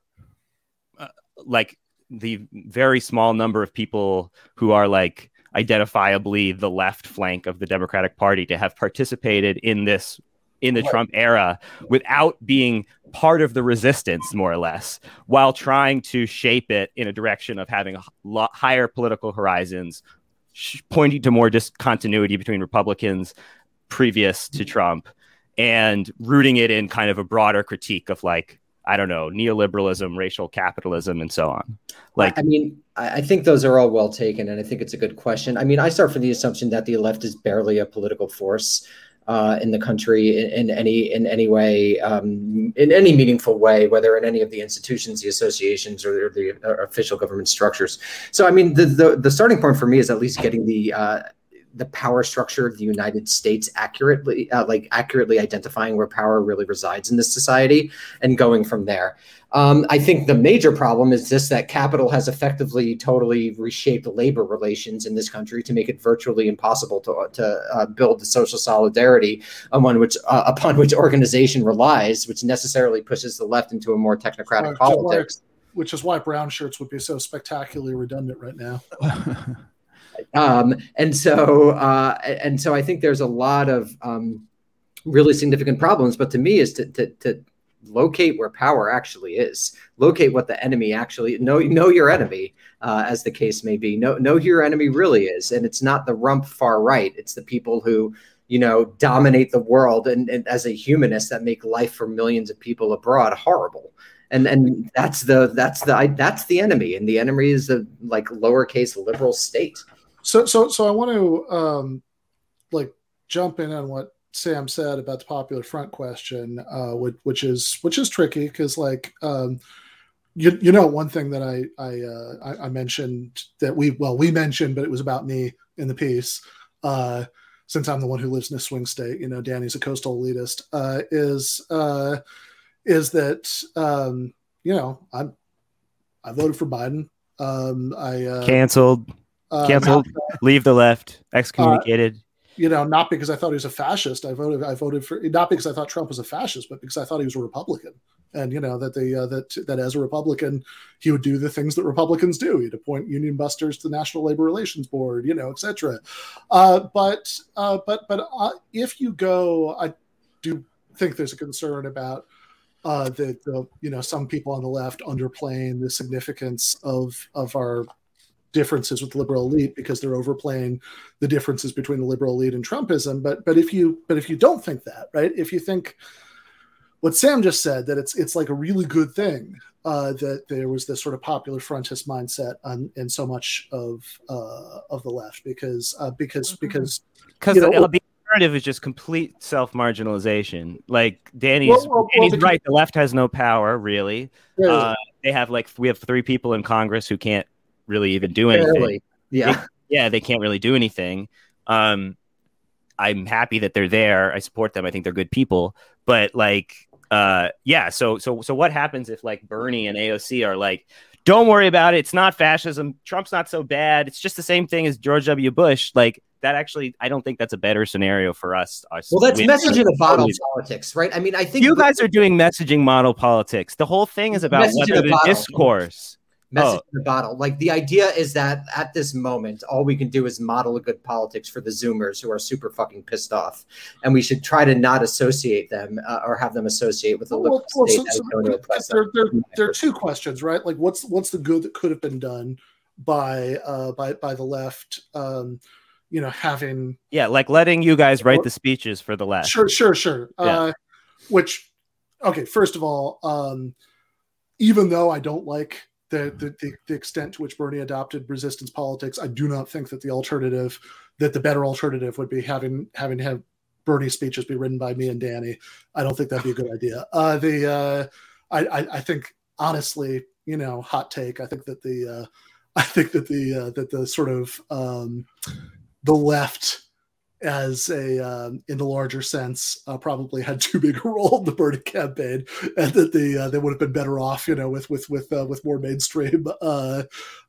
uh, like the very small number of people who are like identifiably the left flank of the Democratic Party to have participated in this in the Trump era without being part of the resistance, more or less, while trying to shape it in a direction of having a lot higher political horizons, sh- pointing to more discontinuity between Republicans previous to Trump, and rooting it in kind of a broader critique of like I don't know, neoliberalism, racial capitalism, and so on. Like, I mean, I think those are all well taken, and I think it's a good question. I mean, I start from the assumption that the left is barely a political force uh, in the country in, in, any in any way, um, in any meaningful way, whether in any of the institutions, the associations, or the, or official government structures. So, I mean, the, the, the starting point for me is at least getting the uh, the power structure of the United States accurately, uh, like accurately identifying where power really resides in this society, and going from there. Um, I think the major problem is just that capital has effectively totally reshaped labor relations in this country to make it virtually impossible to, to uh, build the social solidarity on which uh, upon which organization relies, which necessarily pushes the left into a more technocratic politics. which is why brown shirts would be so spectacularly redundant right now. um, and so uh, and so I think there's a lot of um, really significant problems. But to me, is to, to, to locate where power actually is, locate what the enemy actually know know your enemy, uh, as the case may be. Know know who your enemy really is, and it's not the rump far right. It's the people who you know dominate the world and, and as a humanist that make life for millions of people abroad horrible and and that's the that's the that's the enemy and the enemy is the like lowercase liberal state so so so I want to um, like jump in on what Sam said about the popular front question, uh, which, which is which is tricky because like um, you you know one thing that I I, uh, I, I mentioned that we well we mentioned but it was about me in the piece uh, since I'm the one who lives in a swing state you know Danny's a coastal elitist uh, is uh, is that um, you know I'm I voted for Biden. Um, I uh, canceled uh, Canceled. leave the left. Excommunicated. Uh, you know, not because I thought he was a fascist. I voted. I voted for not because I thought Trump was a fascist, but because I thought he was a Republican. And you know that the uh, that that as a Republican, he would do the things that Republicans do. He'd appoint union busters to the National Labor Relations Board, you know, etc. Uh, but uh, but but uh, if you go, I do think there's a concern about uh, that the you know some people on the left underplaying the significance of of our differences with the liberal elite because they're overplaying the differences between the liberal elite and Trumpism. But but if you but if you don't think that, right? If you think what Sam just said that it's it's like a really good thing uh, that there was this sort of popular frontist mindset on in so much of uh, of the left because uh, because mm-hmm. because because the, the alternative is just complete self marginalization. Like Danny's well, well, Danny's well, right. The left has no power really. Yeah, uh, they have like we have three people in Congress who can't really even do anything. Barely. Yeah. They, yeah, they can't really do anything. Um, I'm happy that they're there. I support them. I think they're good people. But like, uh, yeah. So so so what happens if like Bernie and AOC are like, don't worry about it. It's not fascism. Trump's not so bad. It's just the same thing as George W. Bush. Like that actually, I don't think that's a better scenario for us. us well, that's messaging in the bottle politics, right? I mean, I think you guys are doing messaging model politics. The whole thing is about whether the, the discourse message oh. in the bottle. Like the idea is that at this moment, all we can do is model a good politics for the Zoomers who are super fucking pissed off, and we should try to not associate them uh, or have them associate with the well, well, state so, so there, there, there, are two questions, right? Like, what's what's the good that could have been done by uh, by by the left? Um, you know, having yeah, like letting you guys write the speeches for the left. Sure, sure, sure. Yeah. Uh, which, okay, first of all, um, even though I don't like the, the, the extent to which Bernie adopted resistance politics, I do not think that the alternative, that the better alternative would be having having have Bernie speeches be written by me and Danny. I don't think that'd be a good idea. Uh, the uh, I, I, I think honestly, you know, hot take. I think that the uh, I think that the uh, that the sort of um, the left as a um, in the larger sense uh, probably had too big a role in the Bernie campaign, and that the uh, they would have been better off, you know, with with with uh, with more mainstream, uh,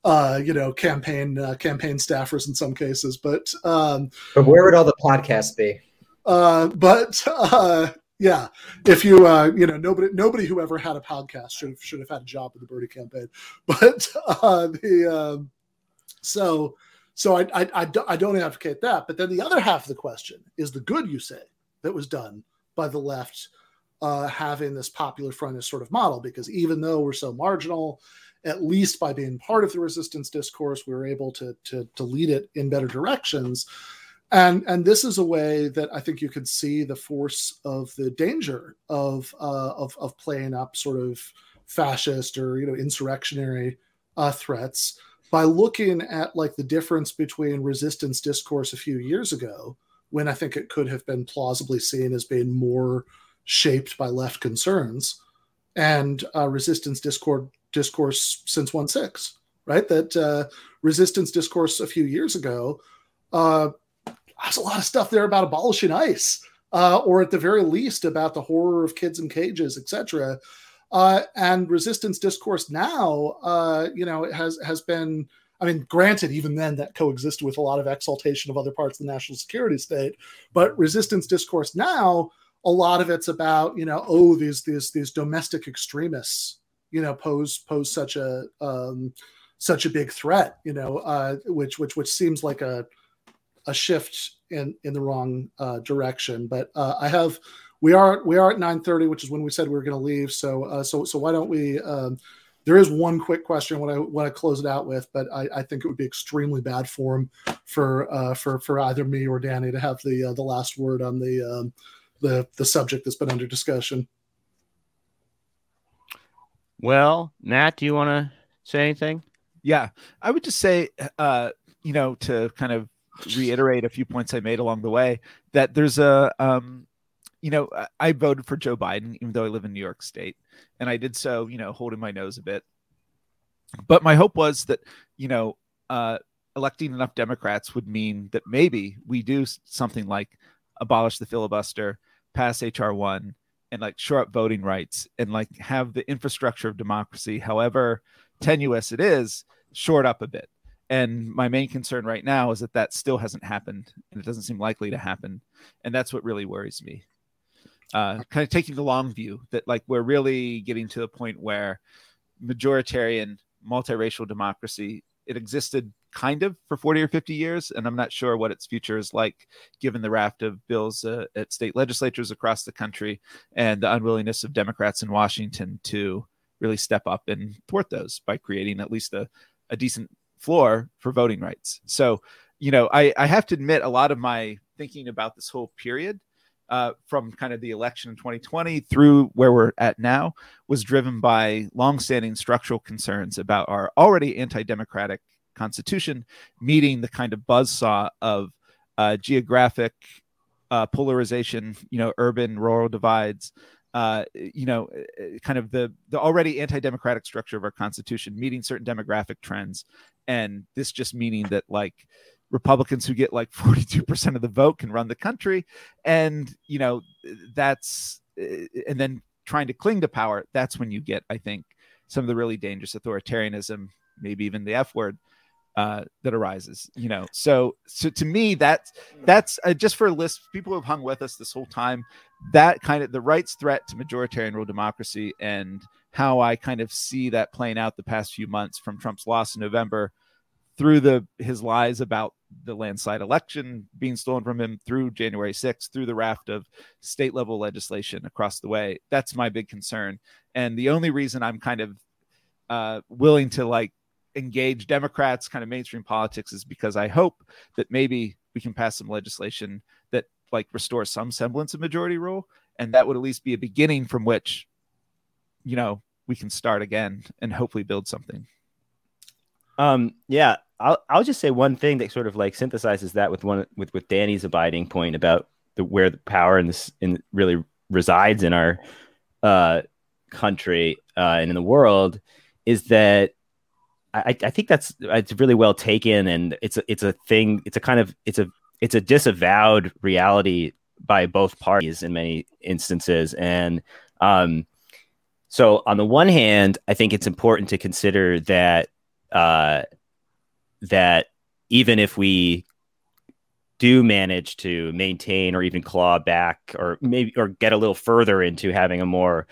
uh, you know, campaign uh, campaign staffers in some cases. But um, but where would all the podcasts be? Uh, but uh, Yeah, if you uh, you know nobody nobody who ever had a podcast should have should have had a job in the Bernie campaign, but uh, the um, so so I, I I I don't advocate that. But then the other half of the question is the good you say that was done by the left uh, having this popular front as sort of model because even though we're so marginal at least by being part of the resistance discourse, we were able to, to, to lead it in better directions. And, and this is a way that I think you could see the force of the danger of, uh, of, of playing up sort of fascist or, you know, insurrectionary uh, threats by looking at like the difference between resistance discourse a few years ago, when I think it could have been plausibly seen as being more shaped by left concerns, and uh, resistance discord discourse since one six, right? That uh, resistance discourse a few years ago, uh, there's a lot of stuff there about abolishing ICE, uh, or at the very least about the horror of kids in cages, etc. Uh, and resistance discourse now, uh, you know, has has been. I mean, granted, even then that coexisted with a lot of exaltation of other parts of the national security state, but resistance discourse now, a lot of it's about, you know, oh, these these these domestic extremists you know pose pose such a um, such a big threat you know uh, which which which seems like a a shift in in the wrong uh, direction but uh, i have we are we are at 9:30 which is when we said we were going to leave so uh, so so why don't we um, there is one quick question when I want to close it out with, but I, I, think it would be extremely bad form for uh, for for either me or Danny to have the uh, the last word on the um, the the subject that's been under discussion. Well, Matt, do you want to say anything? Yeah, I would just say, uh, you know, to kind of reiterate a few points I made along the way, that there's a, um, you know, I voted for Joe Biden, even though I live in New York State, and I did so, you know, holding my nose a bit. But my hope was that, you know, uh, electing enough Democrats would mean that maybe we do something like abolish the filibuster, pass HR one, and like shore up voting rights and like have the infrastructure of democracy, however tenuous it is, shored up a bit. And my main concern right now is that that still hasn't happened, and it doesn't seem likely to happen, and that's what really worries me. Uh, kind of taking the long view that like we're really getting to the point where majoritarian multiracial democracy it existed kind of for 40 or 50 years and i'm not sure what its future is like given the raft of bills uh, at state legislatures across the country and the unwillingness of democrats in washington to really step up and thwart those by creating at least a, a decent floor for voting rights. So you know I, I have to admit a lot of my thinking about this whole period uh, from kind of the election in 2020 through where we're at now was driven by longstanding structural concerns about our already anti-democratic Constitution, meeting the kind of buzz saw of uh, geographic uh, polarization, you know, urban rural divides, uh, you know, kind of the the already anti-democratic structure of our Constitution, meeting certain demographic trends, and this just meaning that like Republicans who get like 42% of the vote can run the country. And, you know, that's, uh, and then trying to cling to power, that's when you get, I think, some of the really dangerous authoritarianism, maybe even the F word, uh, that arises you know so so to me that's that's uh, just for a list. people who have hung with us this whole time that kind of the right's threat to majoritarian rule democracy and how i kind of see that playing out the past few months from trump's loss in november through the his lies about the landslide election being stolen from him through January 6th, through the raft of state level legislation across the way. That's my big concern. And the only reason I'm kind of uh, willing to like engage Democrats, kind of mainstream politics, is because I hope that maybe we can pass some legislation that like restores some semblance of majority rule, and that would at least be a beginning from which, you know, we can start again and hopefully build something. Um, yeah, I'll I'll just say one thing that sort of like synthesizes that with one with with Danny's abiding point about the where the power in this in really resides in our uh country uh, and in the world is that I, I think that's it's really well taken and it's a, it's a thing it's a kind of it's a it's a disavowed reality by both parties in many instances. And um so on the one hand i think it's important to consider that uh that even if we do manage to maintain or even claw back or maybe or get a little further into having a more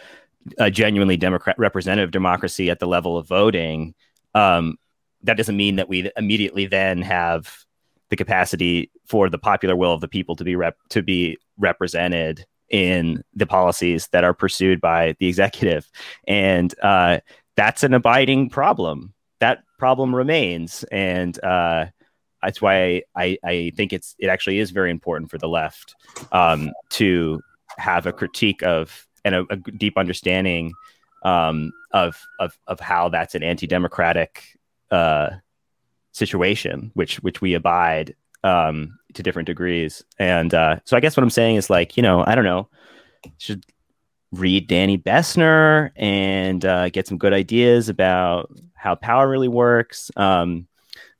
uh, genuinely democrat representative democracy at the level of voting um, that doesn't mean that we immediately then have the capacity for the popular will of the people to be rep- to be represented in the policies that are pursued by the executive. And uh, that's an abiding problem. That problem remains and uh, that's why I, I think it's it actually is very important for the left um, to have a critique of and a, a deep understanding um, of, of of how that's an anti-democratic uh, situation, which which we abide um, to different degrees. And uh, so I guess what I'm saying is like you know I don't know should read Danny Bessner and uh, get some good ideas about how power really works. Um,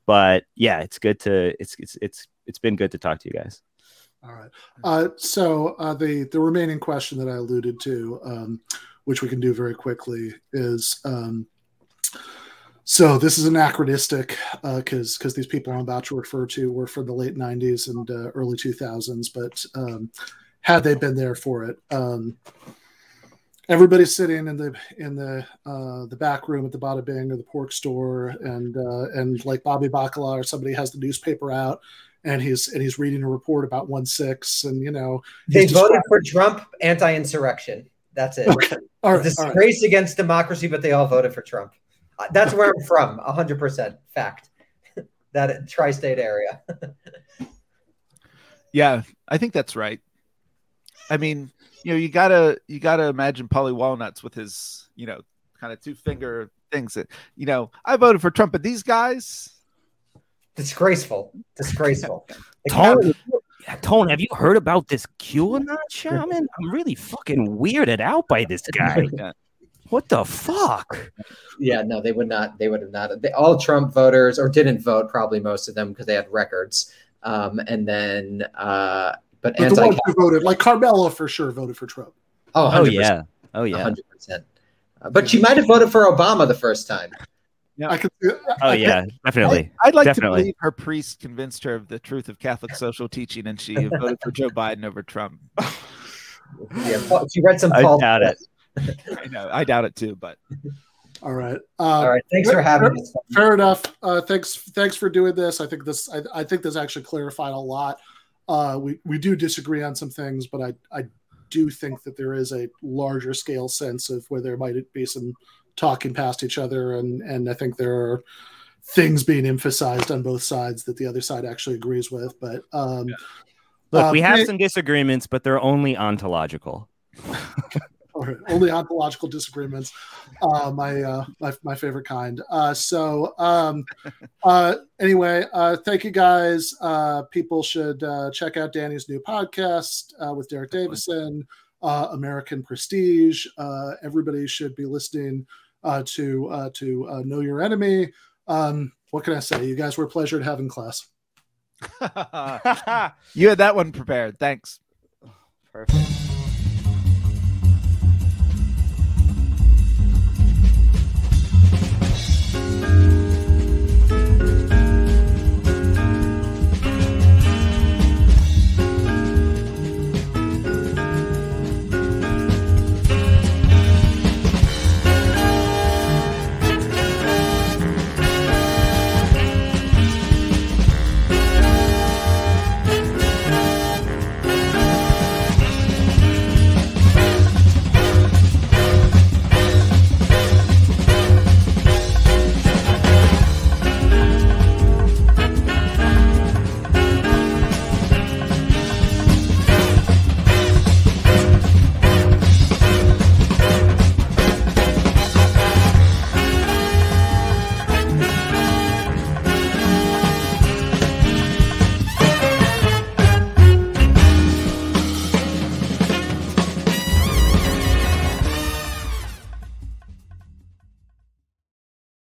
but yeah, it's good to it's it's it's it's been good to talk to you guys. All right. Uh, so uh, the the remaining question that I alluded to, um, which we can do very quickly, is um, so this is anachronistic because uh, because these people I'm about to refer to were from the late '90s and uh, early 2000s, but um, had they been there for it, um, everybody's sitting in the in the uh, the back room at the Bada Bing or the pork store, and uh, and like Bobby Bacala or somebody has the newspaper out, and he's and he's reading a report about one six, and you know they voted for Trump anti-insurrection. That's it. Okay. All right, disgrace right. against democracy, but they all voted for Trump. Uh, that's where I'm from. hundred percent fact. that tri-state area. yeah, I think that's right. I mean, you know, you gotta you gotta imagine Paulie Walnuts with his, you know, kind of two finger things that, you know, I voted for Trump, but these guys disgraceful, disgraceful. Tone, Tone, have you heard about this QAnon shaman? I'm really fucking weirded out by this guy. What the fuck? Yeah, no, they would not. They would have not. They, all Trump voters, or didn't vote, probably most of them because they had records. Um, and then uh, but, but the ones who voted, like Carmela, for sure voted for Trump. Oh, oh yeah, oh yeah, hundred percent. Uh, but she might have voted for Obama the first time. Yeah, I could. oh yeah, definitely. I, would like definitely. to believe her priest convinced her of the truth of Catholic social teaching, and she voted for Joe Biden over Trump. yeah, she read some. I Paul doubt it. I know. I doubt it too, but. All right. Uh, All right. Thanks for having fair, us. Fair enough. Uh, thanks. Thanks for doing this. I think this. I, I think this actually clarified a lot uh, we we do disagree on some things, but I I do think that there is a larger scale sense of where there might be some talking past each other, and and I think there are things being emphasized on both sides that the other side actually agrees with. But um, yeah. look, uh, we have some disagreements, but they're only ontological. or only ontological disagreements. Uh, my, uh, my my favorite kind. Uh, so um, uh, anyway, uh, thank you guys. Uh, people should uh, check out Danny's new podcast uh, with Derek Davison, uh, American Prestige. Uh, everybody should be listening uh, to uh, to uh, Know Your Enemy. Um, what can I say? You guys were a pleasure to have in class. you had that one prepared. Thanks. Perfect.